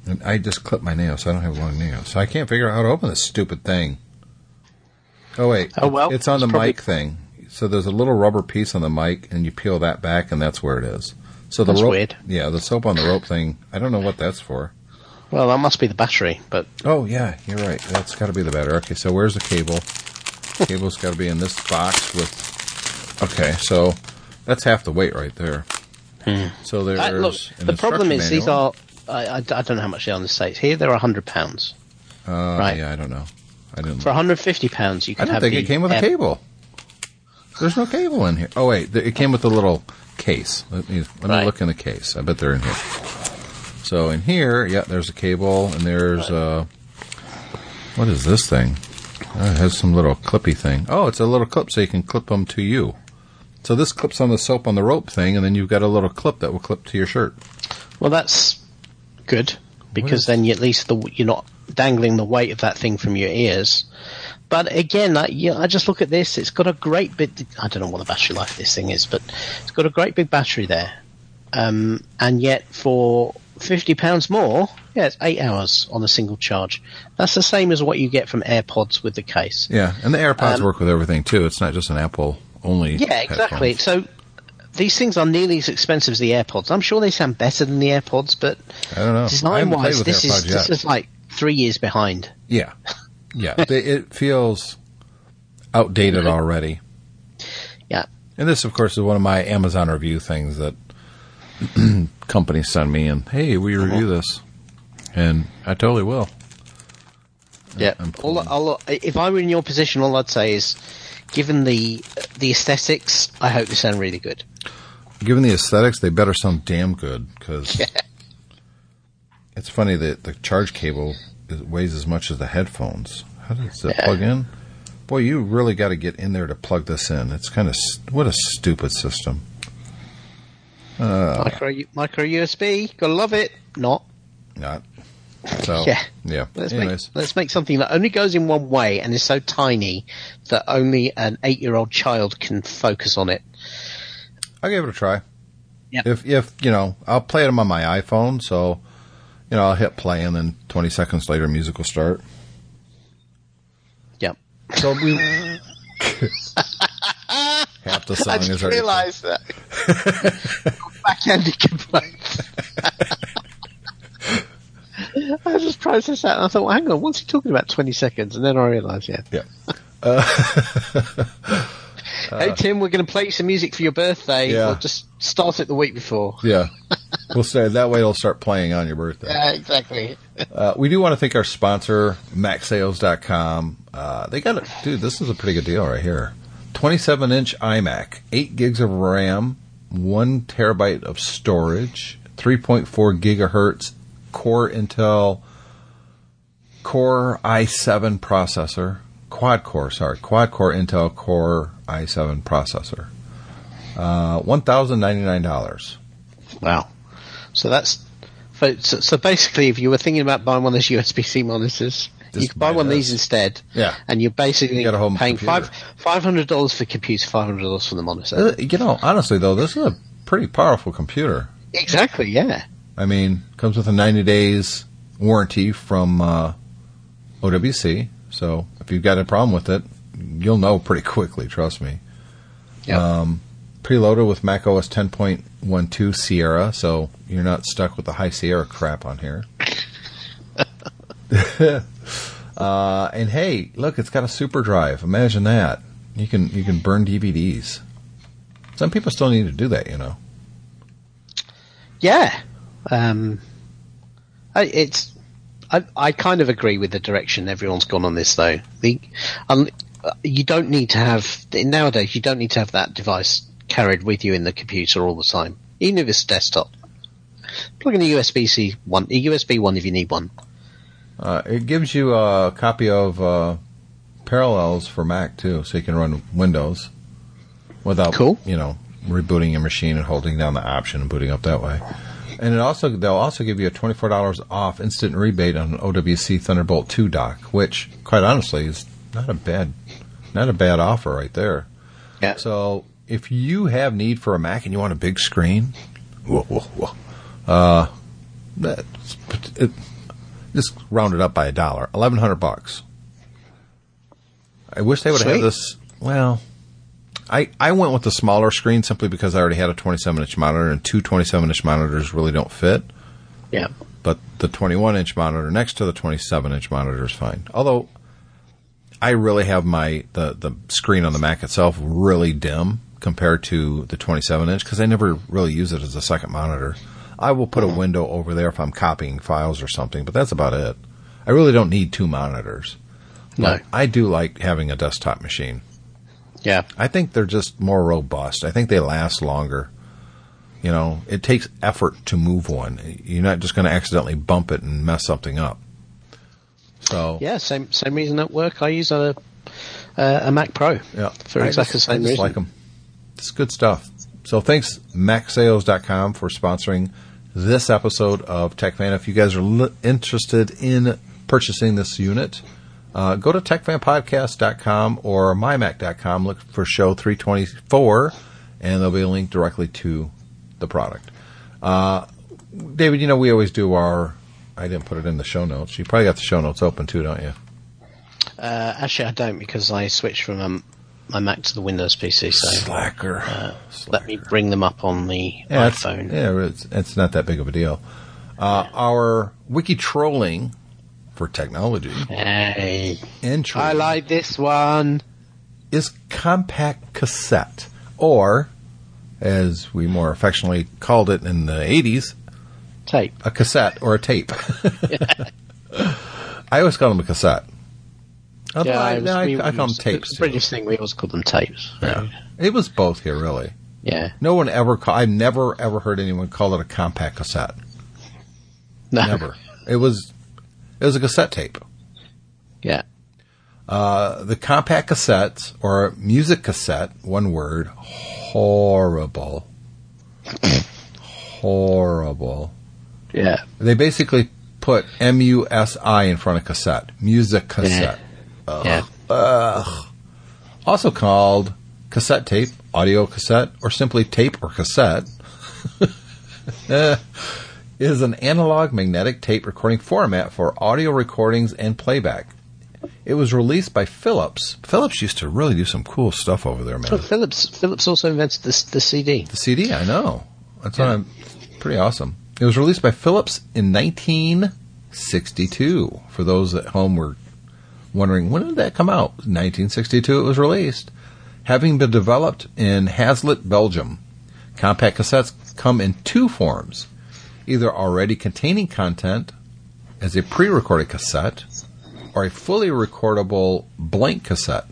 and I just clipped my nails, so I don't have long nails, so I can't figure out how to open this stupid thing. Oh wait, Oh, well, it's on the probably- mic thing. So there's a little rubber piece on the mic, and you peel that back, and that's where it is. So the That's rope, weird. yeah, the soap on the rope thing. I don't know what that's for. Well, that must be the battery, but Oh yeah, you're right. That's got to be the battery. Okay, so where's the cable? Cable's got to be in this box with. Okay, so that's half the weight right there. So there's Uh, look, the problem is these are. I, I, I don't know how much they are in the states. Here, they're hundred pounds. Uh, right. Yeah, I don't know. I didn't. For 150 pounds, you I can don't have think it came with a cable. There's no cable in here. Oh wait, it came with a little case. Let me let me Right. look in the case. I bet they're in here. So in here, yeah, there's a cable, and there's uh, what is this thing? Oh, it has some little clippy thing. Oh, it's a little clip, so you can clip them to you. So this clips on the soap on the rope thing, and then you've got a little clip that will clip to your shirt. Well, that's good because then you, at least the, you're not dangling the weight of that thing from your ears. But again, I, you know, I just look at this. It's got a great bit. I don't know what the battery life of this thing is, but it's got a great big battery there. Um, and yet, for fifty pounds more, yeah, it's eight hours on a single charge. That's the same as what you get from AirPods with the case. Yeah, and the AirPods Um, work with everything too. It's not just an Apple only. Yeah, exactly. headphones. So these things are nearly as expensive as the AirPods. I'm sure they sound better than the AirPods, but I don't know. Design wise, this is AirPods this is like three years behind. Yeah, yeah. They, it feels outdated already. Yeah. And this, of course, is one of my Amazon review things that companies send me, and hey, we uh-huh. review this, and I totally will. Yeah. I'm All, all, if I were in your position, all I'd say is, given the the aesthetics, I hope they sound really good. Given the aesthetics, they better sound damn good because it's funny that the charge cable is, weighs as much as the headphones. How does it plug in? Boy, you really got to get in there to plug this in. It's kind of what a stupid system. Uh, micro micro USB. Gotta love it. Not. Not so. Yeah. yeah. Let's Anyways, make let's make something that only goes in one way and is so tiny that only an eight year old child can focus on it. I'll give it a try. Yeah. If if you know, I'll play them on my iPhone, so you know, I'll hit play and then 20 seconds later, music will start. Yep. So we. Half the song I is realised that. Backhanded complaints. I just processed that and I thought, well, hang on, what's he talking about 20 seconds? And then I realised, yeah. Yeah. hey Tim, we're going to play some music for your birthday. Yeah. We'll just start it the week before. Yeah. we'll say that way it'll start playing on your birthday. Yeah, exactly. Uh, we do want to thank our sponsor, MacSales.com. Uh, they got it. Dude, this is a pretty good deal right here. 27 inch iMac, 8 gigs of RAM, 1 terabyte of storage, 3.4 gigahertz Core Intel Core i7 processor, quad core, sorry, quad core Intel Core i7 processor. Uh, $1,099. Wow. So that's so, so basically, if you were thinking about buying one of those USB-C monitors, you could buy one of these instead. Yeah. And you're basically You paying computer. five five hundred dollars for computer, five hundred dollars for the monitor. Uh, You know, honestly though, this is a pretty powerful computer. exactly. Yeah. I mean, comes with a 90 days warranty from uh, OWC. So if you've got a problem with it, you'll know pretty quickly. Trust me. Yeah. Um, preloaded with Mac OS 10.12 Sierra, so you're not stuck with the high Sierra crap on here. uh, and hey, look, it's got a super drive. Imagine that. You can you can burn DVDs. Some people still need to do that, you know. Yeah. Um, I, it's. I, I kind of agree with the direction everyone's gone on this, though. The, um, you don't need to have nowadays. You don't need to have that device carried with you in the computer all the time, even if it's desktop. Plug in a USB C one, a USB one if you need one. Uh, it gives you a copy of uh, Parallels for Mac too, so you can run Windows without, Cool. you know, rebooting your machine and holding down the option and booting up that way. And it also they'll also give you a twenty four dollars off instant rebate on an OWC Thunderbolt two dock, which quite honestly is not a bad not a bad offer right there. Yeah. So if you have need for a Mac and you want a big screen, whoa, whoa, whoa, uh, that's, it, just round it up by a dollar, eleven hundred bucks. I wish they would have had this. Well, I I went with the smaller screen simply because I already had a twenty-seven inch monitor, and two 27 inch monitors really don't fit. Yeah. But the 21 inch monitor next to the 27 inch monitor is fine. Although I really have my the the screen on the Mac itself really dim compared to the 27 inch because I never really use it as a second monitor. I will put a mm-hmm. window over there if I'm copying files or something, but that's about it. I really don't need two monitors. No. But I do like having a desktop machine. Yeah. I think they're just more robust. I think they last longer. You know, it takes effort to move one. You're not just going to accidentally bump it and mess something up. So Yeah. Same same reason at work. I use a a Mac Pro. yeah, For I exactly just- the same reason. like them. It's good stuff. So thanks MacSales.com for sponsoring this episode of TechFan. If you guys are li- interested in purchasing this unit, uh, go to techfanpodcast.com or mymac.com. Look for show 324, and there'll be a link directly to the product. Uh, David, you know we always do our. I didn't put it in the show notes. You probably got the show notes open too, don't you? Uh, actually, I don't because I switched from um, my Mac to the Windows PC. So Slacker. let me bring them up on the Yeah, it's, iPhone. yeah, it's, it's not that big of a deal. Uh, our wiki trolling for technology Hey, entry I like this one. is compact cassette, or as we more affectionately called it in the 80s, Tape. a cassette or a tape. I always call them a cassette. Although I, was- I, we- I call them tapes. too. British thing. We always call them tapes. Yeah. It was both here, really. Yeah. No one ever call, I've never ever heard anyone call it a compact cassette. No. Never. it was it was a cassette tape. Yeah. Uh, the compact cassettes or music cassette, one word, horrible, horrible. Yeah. They basically put M U S I in front of cassette, music cassette. Yeah. Ugh. also called cassette tape, audio cassette, or simply tape or cassette, eh, is an analog magnetic tape recording format for audio recordings and playback. It was released by Philips. Philips used to really do some cool stuff over there, man. But Philips Philips also invented the the CD. The CD, I know. That's I'm pretty awesome. It was released by Philips in 1962. For those at home were wondering when did that come out? 1962 it was released. Having been developed in Hasselt, Belgium, compact cassettes come in two forms. Either already containing content as a pre-recorded cassette or a fully recordable blank cassette.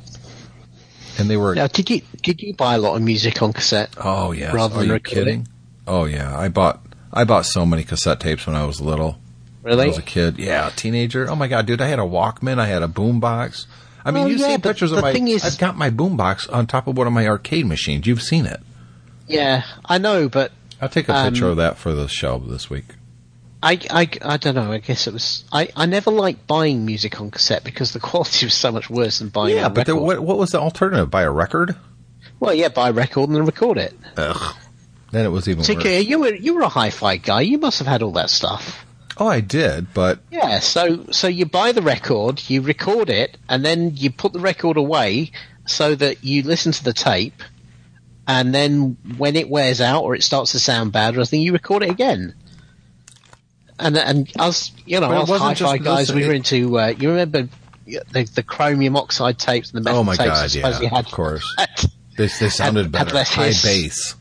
And they were Now, did you did you buy a lot of music on cassette? Oh yes. rather Are than you record it? kidding? Oh yeah. I bought I bought so many cassette tapes when I was little. When I Really? was a kid. Yeah, teenager. Oh my god, dude! I had a Walkman. I had a boombox. I mean, Well, you've yeah, seen pictures of my. thing is- I've got my boombox on top of one of my arcade machines. You've seen it. Yeah, I know, but I'll take a Um, picture of that for the show this week. I, I, I don't know. I guess it was. I, I never liked buying music on cassette because the quality was so much worse than buying. Yeah, but what, what was the alternative? Buy a record? Well, yeah, buy a record and then record it. Ugh. Then it was even Particularly, worse. you were you were a hi-fi guy. You must have had all that stuff. Oh, I did, but Yeah, so so you buy the record, you record it, and then you put the record away so that you listen to the tape, and then when it wears out or it starts to sound bad or anything, you record it again. And and us, you know, it us hi-fi guys, we were into. Uh, you remember the, the chromium oxide tapes and the metal Oh my tapes? God, I yeah, you had, of course. had- they, sounded had better. less High hiss. bass.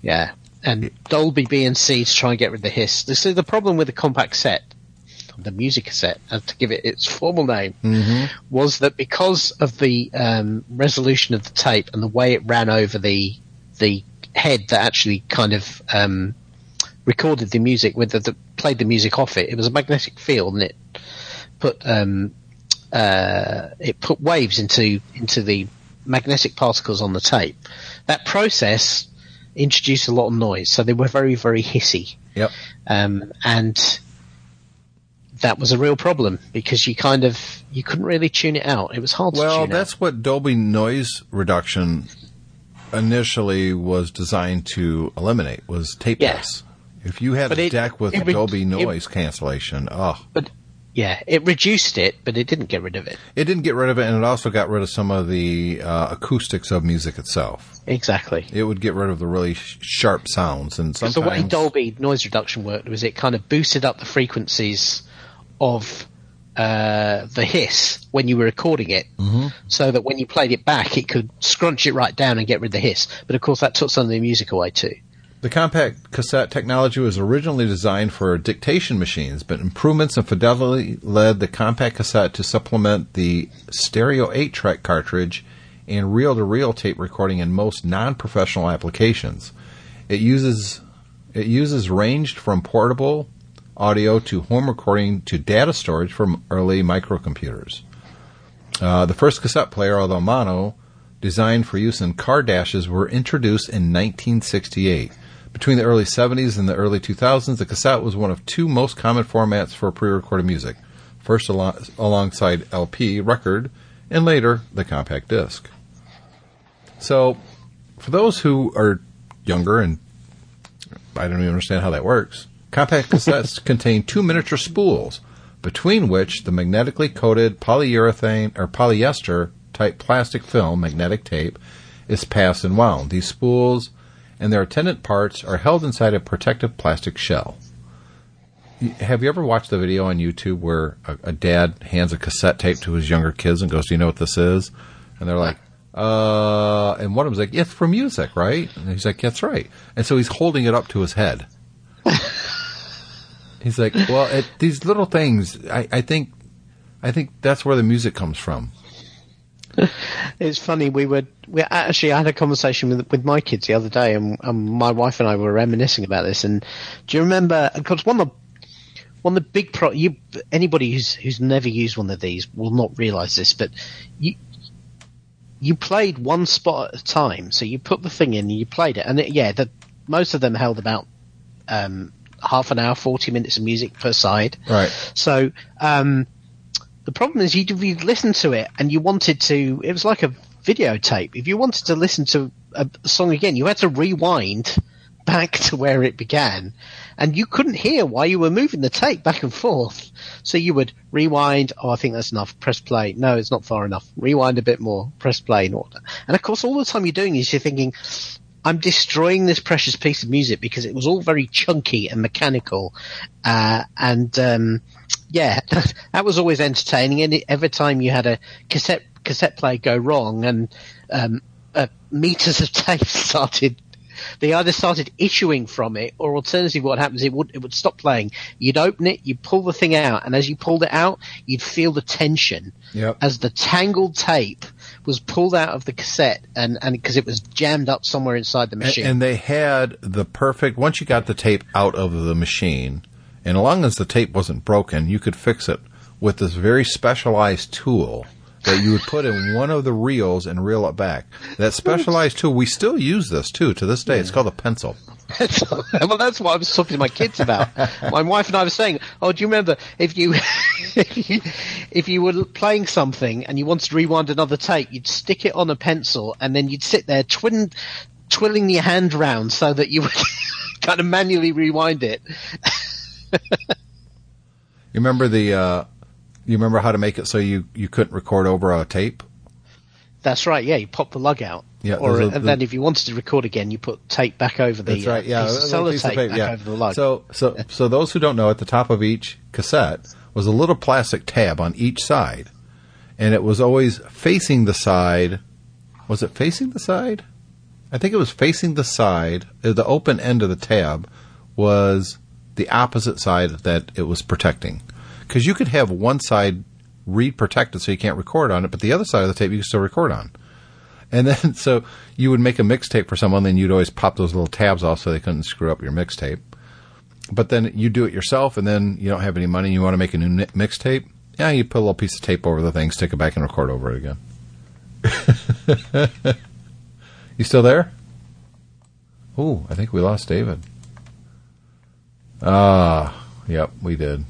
Yeah, and Dolby B and C to try and get rid of the hiss. This is the problem with the compact set, the music cassette, uh, to give it its formal name, was that because of the um, resolution of the tape and the way it ran over the the head that actually kind of um, recorded the music with the, the played the music off it, it was a magnetic field and it put um, uh, it put waves into into the magnetic particles on the tape. That process introduced a lot of noise, so they were very very hissy, Yep. um, and that was a real problem because you kind of you couldn't really tune it out. It was hard to Well, that's what Dolby noise reduction initially was designed to eliminate was tapeless. If you had But a it- deck with re- Dolby it- noise cancellation, oh. But yeah, it reduced it, but it didn't get rid of it. it didn't get rid of it, and it also got rid of some of the uh, acoustics of music itself. Exactly. It would get rid of the really sh- sharp sounds, and sometimes the way Dolby noise reduction worked was it kind of boosted up the frequencies of uh, the hiss when you were recording it, Mm-hmm. so that when you played it back, it could scrunch it right down and get rid of the hiss. But of course, that took some of the music away too. The compact cassette technology was originally designed for dictation machines, but improvements in fidelity led the compact cassette to supplement the stereo 8 track cartridge and reel to reel tape recording in most non professional applications. It uses it uses ranged from portable audio to home recording to data storage from early microcomputers. Uh, the first cassette player, although mono, designed for use in car dashes, were introduced in 1968. Between the early 70s and the early 2000s, the cassette was one of two most common formats for pre-recorded music. First alo- alongside LP, record, and later the compact disc. So, for those who are younger and I don't even understand how that works, compact cassettes contain two miniature spools, between which the magnetically coated polyurethane or polyester type plastic film, magnetic tape, is passed and wound. These spools and their attendant parts are held inside a protective plastic shell. Have you ever watched the video on YouTube where a, a dad hands a cassette tape to his younger kids and goes, "Do you know what this is?" And they're like, "Uh," and one of them's like, "It's for music, right?" And he's like, "That's right." And so he's holding it up to his head. he's like, "Well, it, these little things, I, I think, I think that's where the music comes from." It's funny. We were we actually I had a conversation with with my kids the other day, and, and my wife and I were reminiscing about this. And do you remember? Because one of the, one of the big pro. You anybody who's who's never used one of these will not realise this, but you you played one spot at a time. So you put the thing in and you played it, and it, yeah, the, most of them held about um, half an hour, forty minutes of music per side. Right. So um, the problem is you'd, you'd listen to it and you wanted to. It was like a videotape. If you wanted to listen to a song again, you had to rewind back to where it began, and you couldn't hear why you were moving the tape back and forth. So you would rewind. Oh, I think that's enough. Press play. No, it's not far enough. Rewind a bit more. Press play. All that. and of course, all the time you're doing is you're thinking, I'm destroying this precious piece of music because it was all very chunky and mechanical, uh, and um, yeah, that was always entertaining. And every time you had a cassette cassette player go wrong and um, uh, meters of tape started they either started issuing from it, or alternatively, what happens it would it would stop playing. You'd open it, you'd pull the thing out, and as you pulled it out, you'd feel the tension Yep. as the tangled tape was pulled out of the cassette, and and because it was jammed up somewhere inside the And, machine. and they had the perfect. Once you got the tape out of the machine, and as long as the tape wasn't broken, you could fix it with this very specialized tool that you would put in one of the reels and reel it back. That specialized tool, we still use this too to this day. It's called a pencil. well, that's what I was talking to my kids about. my wife and I were saying, "Oh, do you remember if you if you if you were playing something and you wanted to rewind another take, you'd stick it on a pencil and then you'd sit there twin, twiddling your hand round so that you would kind of manually rewind it." You remember the? Uh, you remember how to make it so you you couldn't record over a tape? That's right. Yeah, you pop the lug out. Yeah, Or a- and then if you wanted to record again, you put tape back over the That's right. uh, Yeah, piece of a little piece of back yeah. over the lug. So, so, so those who don't know, at the top of each cassette was a little plastic tab on each side, and it was always facing the side. Was it facing the side? I think it was facing the side. uh, The open end of the tab was the opposite side that it was protecting, because you could have one side read protected so you can't record on it, but the other side of the tape you can still record on. And then, so you would make a mixtape for someone, then you'd always pop those little tabs off so they couldn't screw up your mixtape. But then you do it yourself, and then you don't have any money, and you want to make a new mixtape. Yeah, you put a little piece of tape over the thing, stick it back, and record over it again. you still there? Ooh, I think we lost David. Ah, yep, we did.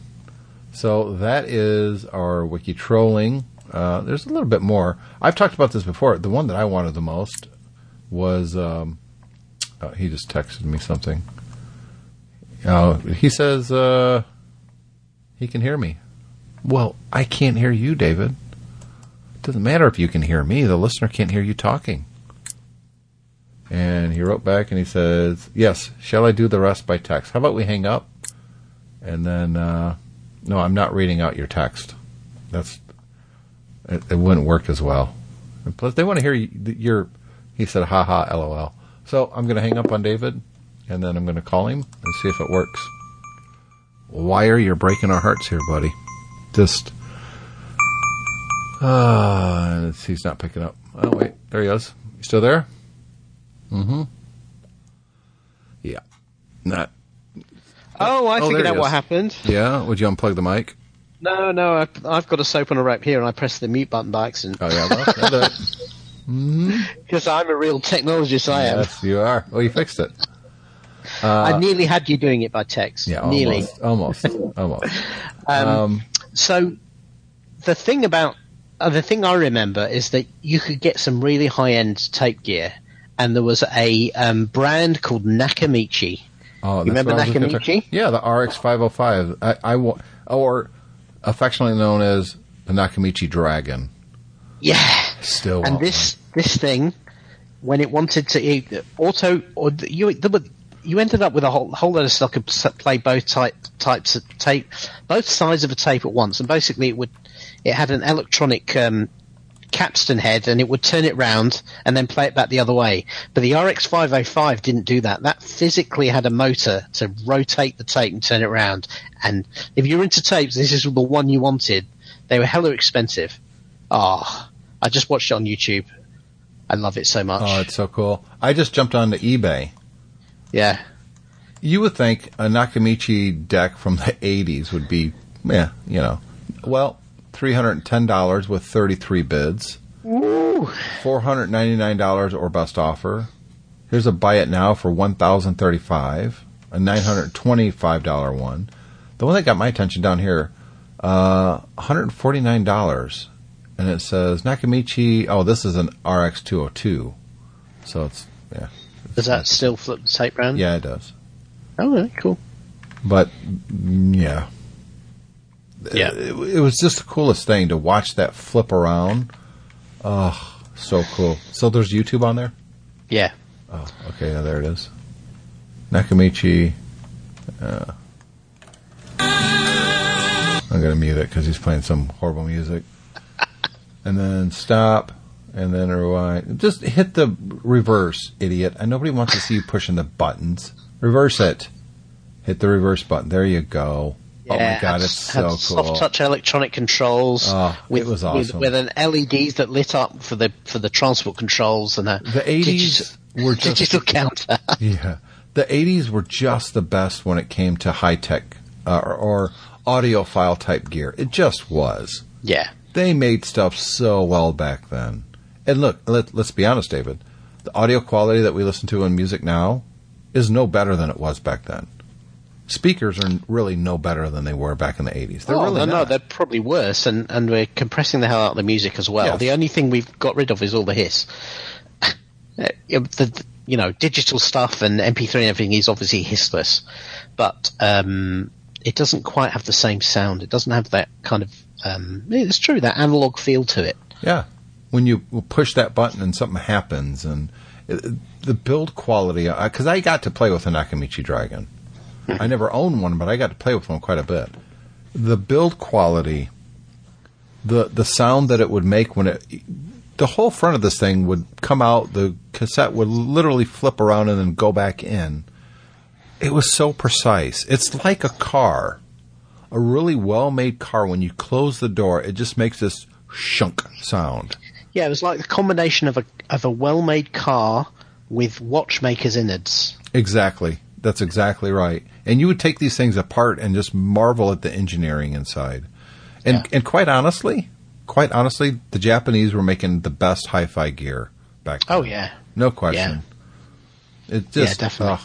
So that is our wiki trolling. Uh, there's a little bit more. I've talked about this before. The one that I wanted the most was um, oh, he just texted me something. Oh, he says uh, he can hear me. Well, I can't hear you, David. It doesn't matter if you can hear me. The listener can't hear you talking. And he wrote back and he says, "Yes, shall I do the rest by text? How about we hang up?" And then, uh, no, I'm not reading out your text. That's it, it wouldn't work as well. And plus, they want to hear you, your. He said, "Ha ha, lol." So I'm going to hang up on David, and then I'm going to call him and see if it works. Wire, you're breaking our hearts here, buddy. Just. Uh, he's not picking up. Oh wait, there he is. You still there? Mm-hmm. Yeah. Not. Oh, I Oh, figured out what happened. Yeah. Would you unplug the mic? No, no, I, I've got a soap on a rope here, and I pressed the mute button by accident. Oh yeah. Well, that'll. Because I'm a real technologist, I am. yes, you are. Well, you fixed it. I nearly had you doing it by text. Yeah. nearly. Almost. Almost. almost. Um, Um, So the thing about uh, the thing I remember is that you could get some really high end tape gear, and there was a um, brand called Nakamichi. Oh, remember Nakamichi? Yeah, the RX 505. I, I or affectionately known as the Nakamichi Dragon. Yeah, Still, and this this thing when it wanted to it, auto or you you ended up with a whole whole lot of stuff could play both type, types of tape, both sides of a tape at once, and basically it would it had an electronic um, capstan head, and it would turn it round and then play it back the other way. But the RX 505 didn't do that. That physically had a motor to rotate the tape and turn it round. And if you're into tapes, this is the one you wanted. They were hella expensive. Oh, I just watched it on YouTube. I love it so much. Oh, it's so cool. I just jumped onto eBay. yeah. You would think a Nakamichi deck from the 80s would be, yeah, you know, well, $310 with 33 bids. Ooh. $499 or best offer. Here's a buy it now for 1035 a $925 one. The one that got my attention down here, uh, $149. And it says Nakamichi, oh, this is an RX 202. So it's, yeah. Does that still flip the tape brand? Yeah, it does. Oh, really? cool. But, yeah. Yeah. It, it was just the coolest thing to watch that flip around. Oh, so cool. So there's YouTube on there? Yeah. Oh, okay, yeah, there it is. Nakamichi. Uh, I'm gonna mute it because he's playing some horrible music. And then stop, and then rewind. Just hit the reverse, idiot. And nobody wants to see you pushing the buttons. Reverse it. Hit the reverse button. There you go. Oh my Yeah, god, it's so had cool. Soft touch electronic controls. Oh, it with, was awesome. With, an LEDs that lit up for the for the transport controls and a The 80s digital, were just digital counter. Yeah. The 80s were just the best when it came to high tech uh, or, or audiophile type gear. It just was. yeah. They made stuff so well back then. And look, let, let's be honest, David. The audio quality that we listen to in music now is no better than it was back then. Speakers are really no better than they were back in the 80s. They're oh, really no, no, they're probably worse, and, and we're compressing the hell out of the music as well. Yes. The only thing we've got rid of is all the hiss. Uh, the, you know, digital stuff and MP3 and everything is obviously hissless, but um, it doesn't quite have the same sound. It doesn't have that kind of. Um, it's true that analog feel to it. Yeah. When you push that button and something happens, and it, the build quality, because I got to play with a Nakamichi Dragon. I never owned one, but I got to play with one quite a bit. The build quality, the the sound that it would make when it, the whole front of this thing would come out, the cassette would literally flip around and then go back in. It was so precise. It's like a car a really well made car, when you close the door, it just makes this shunk sound. Yeah, it was like the combination of a of a well made car with watchmaker's innards. Exactly. That's exactly right. And you would take these things apart and just marvel at the engineering inside. And Yeah. and quite honestly, quite honestly, the Japanese were making the best hi-fi gear back then. Oh yeah. No question. It just Yeah, definitely. ugh.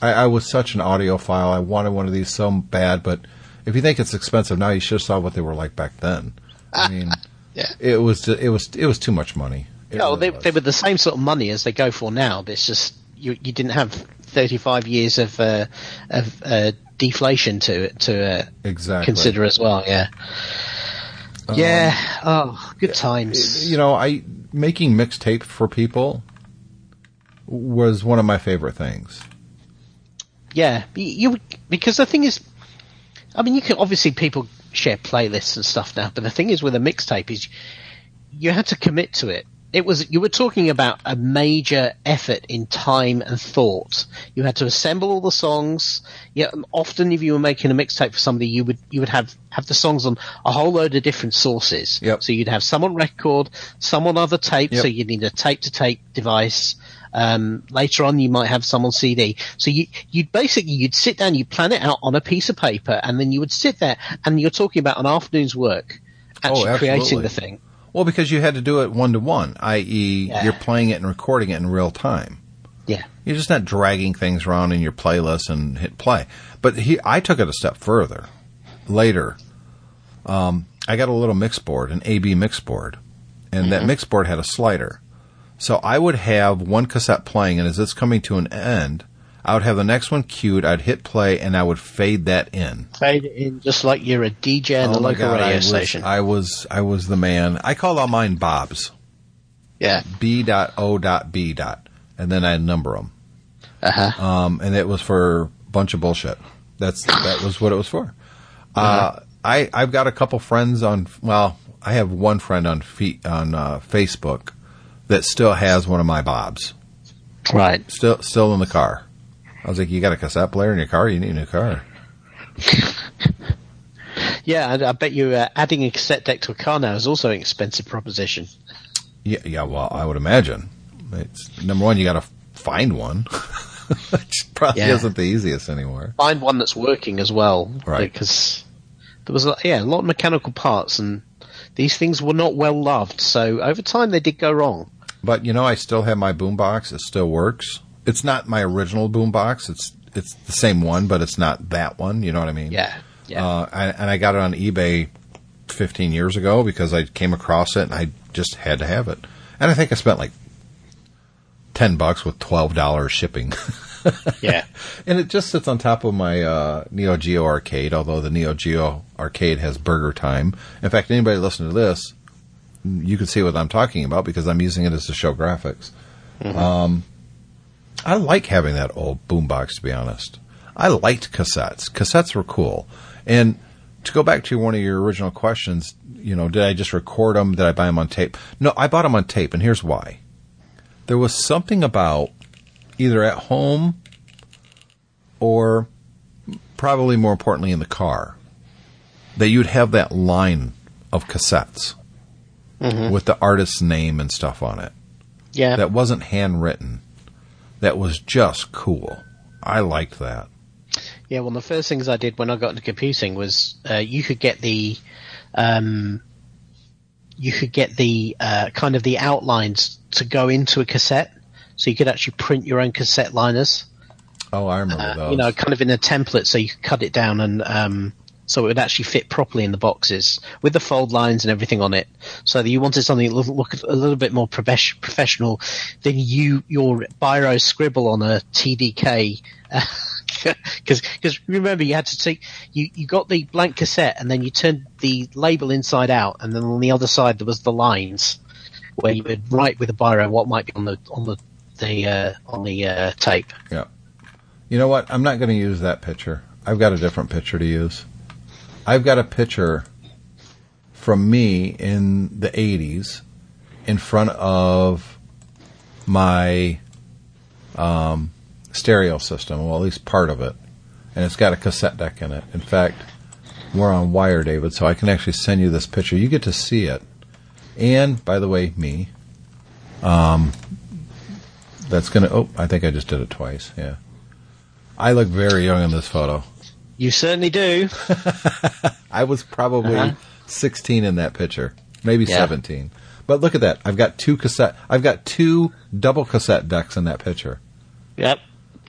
I, I was such an audiophile. I wanted one of these so bad, but if you think it's expensive now, you should have saw what they were like back then. I mean, Yeah. it was it was it was too much money. It No, really they, was. they were the same sort of money as they go for now. But it's just you you didn't have 35 years of uh, of uh, deflation to to uh, exactly consider as well. Yeah. yeah. Oh, good times. you know, I making mixtape for people was one of my favorite things. Yeah, you because the thing is, I mean, you can obviously people share playlists and stuff now, but the thing is with a mixtape is you had to commit to it. It was you were talking about a major effort in time and thought. You had to assemble all the songs. Yeah, often if you were making a mixtape for somebody, you would you would have have the songs on a whole load of different sources. Yep. So you'd have some on record, some on other tape. Yep. So you'd need a tape to tape device. Um, later on, you might have some on CD. So you, you'd basically, you'd sit down, you'd plan it out on a piece of paper, and then you would sit there, and you're talking about an afternoon's work, actually creating Oh, absolutely. the thing. Well, because you had to do it one to one, i.e., Yeah. you're playing it and recording it in real time. Yeah. You're just not dragging things around in your playlist and hit play. But he, I took it a step further. Later, um, I got a little mix board, an AB mix board, and that mix board had a slider. So I would have one cassette playing, and as it's coming to an end, I would have the next one queued. I'd hit play, and I would fade that in. Fade it in just like you're a DJ in the Oh local God, radio I was, station. I was I was the man. I called all mine Bobs. yeah. B dot O dot B dot, and then I number them. Uh huh. Um, and it was for a bunch of bullshit. That's that was what it was for. Uh, I I've got a couple friends on. Well, I have one friend on fe- on uh, Facebook that still has one of my Bobs. Right. Still still in the car. I was like, you got a cassette player in your car? You need a new car. Yeah, and I bet you uh, adding a cassette deck to a car now is also an expensive proposition. Yeah, yeah. Well, I would imagine. It's, number one, you got to find one. Which probably Yeah. isn't the easiest anymore. Find one that's working as well, Right. Because there was a, yeah a lot of mechanical parts, and these things were not well loved. So over time, they did go wrong. But you know, I still have my boombox. It still works. It's not my original boombox. It's it's the same one, but it's not that one. You know what I mean? Yeah, yeah. Uh, and, and I got it on eBay 15 years ago because I came across it and I just had to have it. And I think I spent like 10 bucks with $12 shipping. yeah. and it just sits on top of my uh, Neo Geo arcade, although the Neo Geo arcade has BurgerTime. In fact, anybody listening to this, you can see what I'm talking about because I'm using it as to show graphics. Um, I like having that old boombox, to be honest. I liked cassettes. Cassettes were cool. And to go back to one of your original questions, you know, did I just record them? Did I buy them on tape? No, I bought them on tape, and here's why. There was something about either at home or probably more importantly in the car that you'd have that line of cassettes mm-hmm. with the artist's name and stuff on it Yeah. that wasn't handwritten that was just cool. I liked that. Yeah, one of the first things I did when I got into computing was uh, you could get the um, you could get the uh, kind of the outlines to go into a cassette, so you could actually print your own cassette liners. oh i remember those You know, kind of in a template, so you could cut it down and um, so it would actually fit properly in the boxes with the fold lines and everything on it. So you wanted something that look, look a little bit more professional than you your biro scribble on a TDK. Because remember, you had to take you you got the blank cassette and then you turned the label inside out, and then on the other side there was the lines where you would write with a biro what might be on the on the the uh, on the uh, tape. yeah you know what i'm not going to use that picture i've got a different picture to use i've got a picture from me in the 80s in front of my um, stereo system, well, at least part of it, and it's got a cassette deck in it. In fact, we're on wire, David, so I can actually send you this picture. You get to see it. And, by the way, me. Um, that's going to, oh, I think I just did it twice, yeah. I look very young in this photo. You certainly do. I was probably Uh-huh. 16 in that picture, maybe Yeah. 17. But look at that. I've got two cassette, I've got two double cassette decks in that picture. Yep.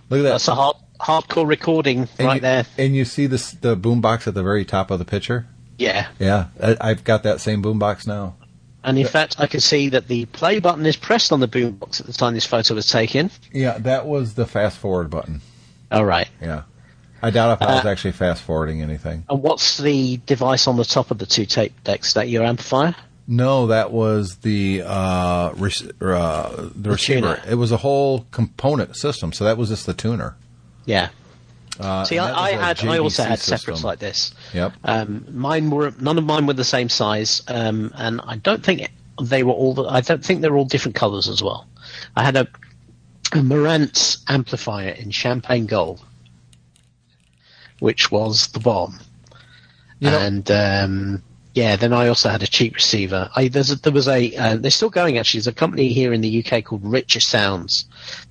Look at that. That's a hard, hardcore recording and right you, there. And you see this the boombox at the very top of the picture? Yeah. Yeah, I, I've got that same boombox now. And in fact, I can see that the play button is pressed on the boombox at the time this photo was taken. Yeah, that was the fast forward button. All right. Yeah. I doubt if I was Uh, actually fast forwarding anything. And what's the device on the top of the two tape decks? Is that your amplifier? No, that was the uh, rec- uh, the, receiver. tuner. It was a whole component system, so that was just the tuner. Yeah. Uh, See, I, I had, I also had system. separates like this. Yep. Um, mine were none of mine were the same size, um, and I don't think they were all. The, I don't think they're all different colours as well. I had a, a Marantz amplifier in champagne gold, which was the bomb. You know- and um, yeah, then I also had a cheap receiver. I, there's a, there was a uh, they're still going actually. There's a company here in the UK called Richer Sounds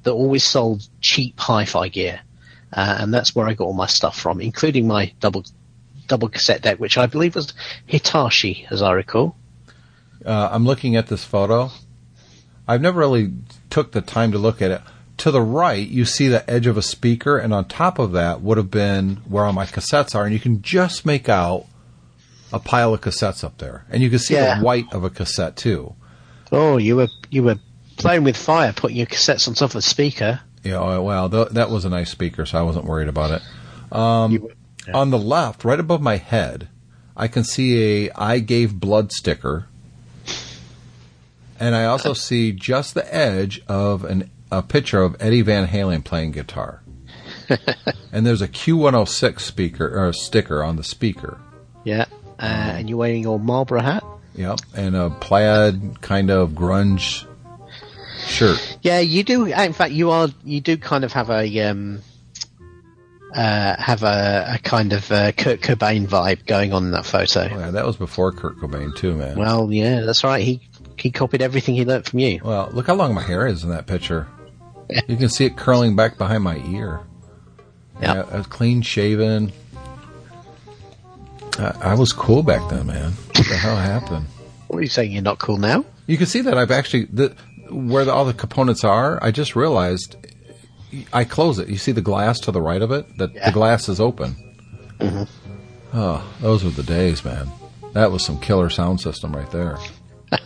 that always sold cheap hi-fi gear, uh, and that's where I got all my stuff from, including my double double cassette deck, which I believe was Hitachi, as I recall. Uh, I'm looking at this photo. I've never really took the time to look at it. To the right, you see the edge of a speaker, and on top of that would have been where all my cassettes are, and you can just make out a pile of cassettes up there, and you can see Yeah. the white of a cassette too. Oh, you were you were playing with fire, putting your cassettes on top of the speaker. Yeah, oh, well, th- that was a nice speaker, so I wasn't worried about it. Um, were- On the left, right above my head, I can see a "I gave blood" sticker, and I also see just the edge of an, a picture of Eddie Van Halen playing guitar. and there's a Q106 speaker or sticker on the speaker. Yeah, uh, and you're wearing your Marlboro hat. Yep, and a plaid kind of grunge shirt. Yeah, you do. In fact, you are. You do kind of have a um, uh, have a, a kind of uh, Kurt Cobain vibe going on in that photo. Oh, yeah, that was before Kurt Cobain too, man. Well, yeah, that's right. He he copied everything he learnt from you. Well, look how long my hair is in that picture. You can see it curling back behind my ear. Yep. Yeah, I was clean shaven. I, I was cool back then, man. What the hell happened? What are you saying? You're not cool now? You can see that I've actually the where the, all the components are. I just realized I close it. You see the glass to the right of it. That Yeah. the glass is open. Mm-hmm. Oh, those were the days, man. That was some killer sound system right there.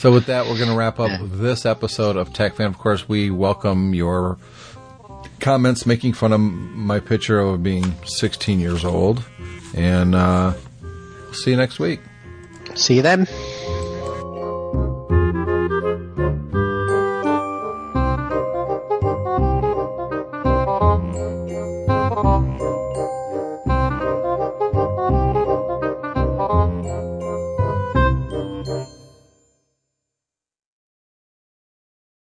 so with that, we're going to wrap up this episode of Tech Fan. Of course, we welcome your comments making fun of my picture of being 16 years old, and uh, see you next week. See you then.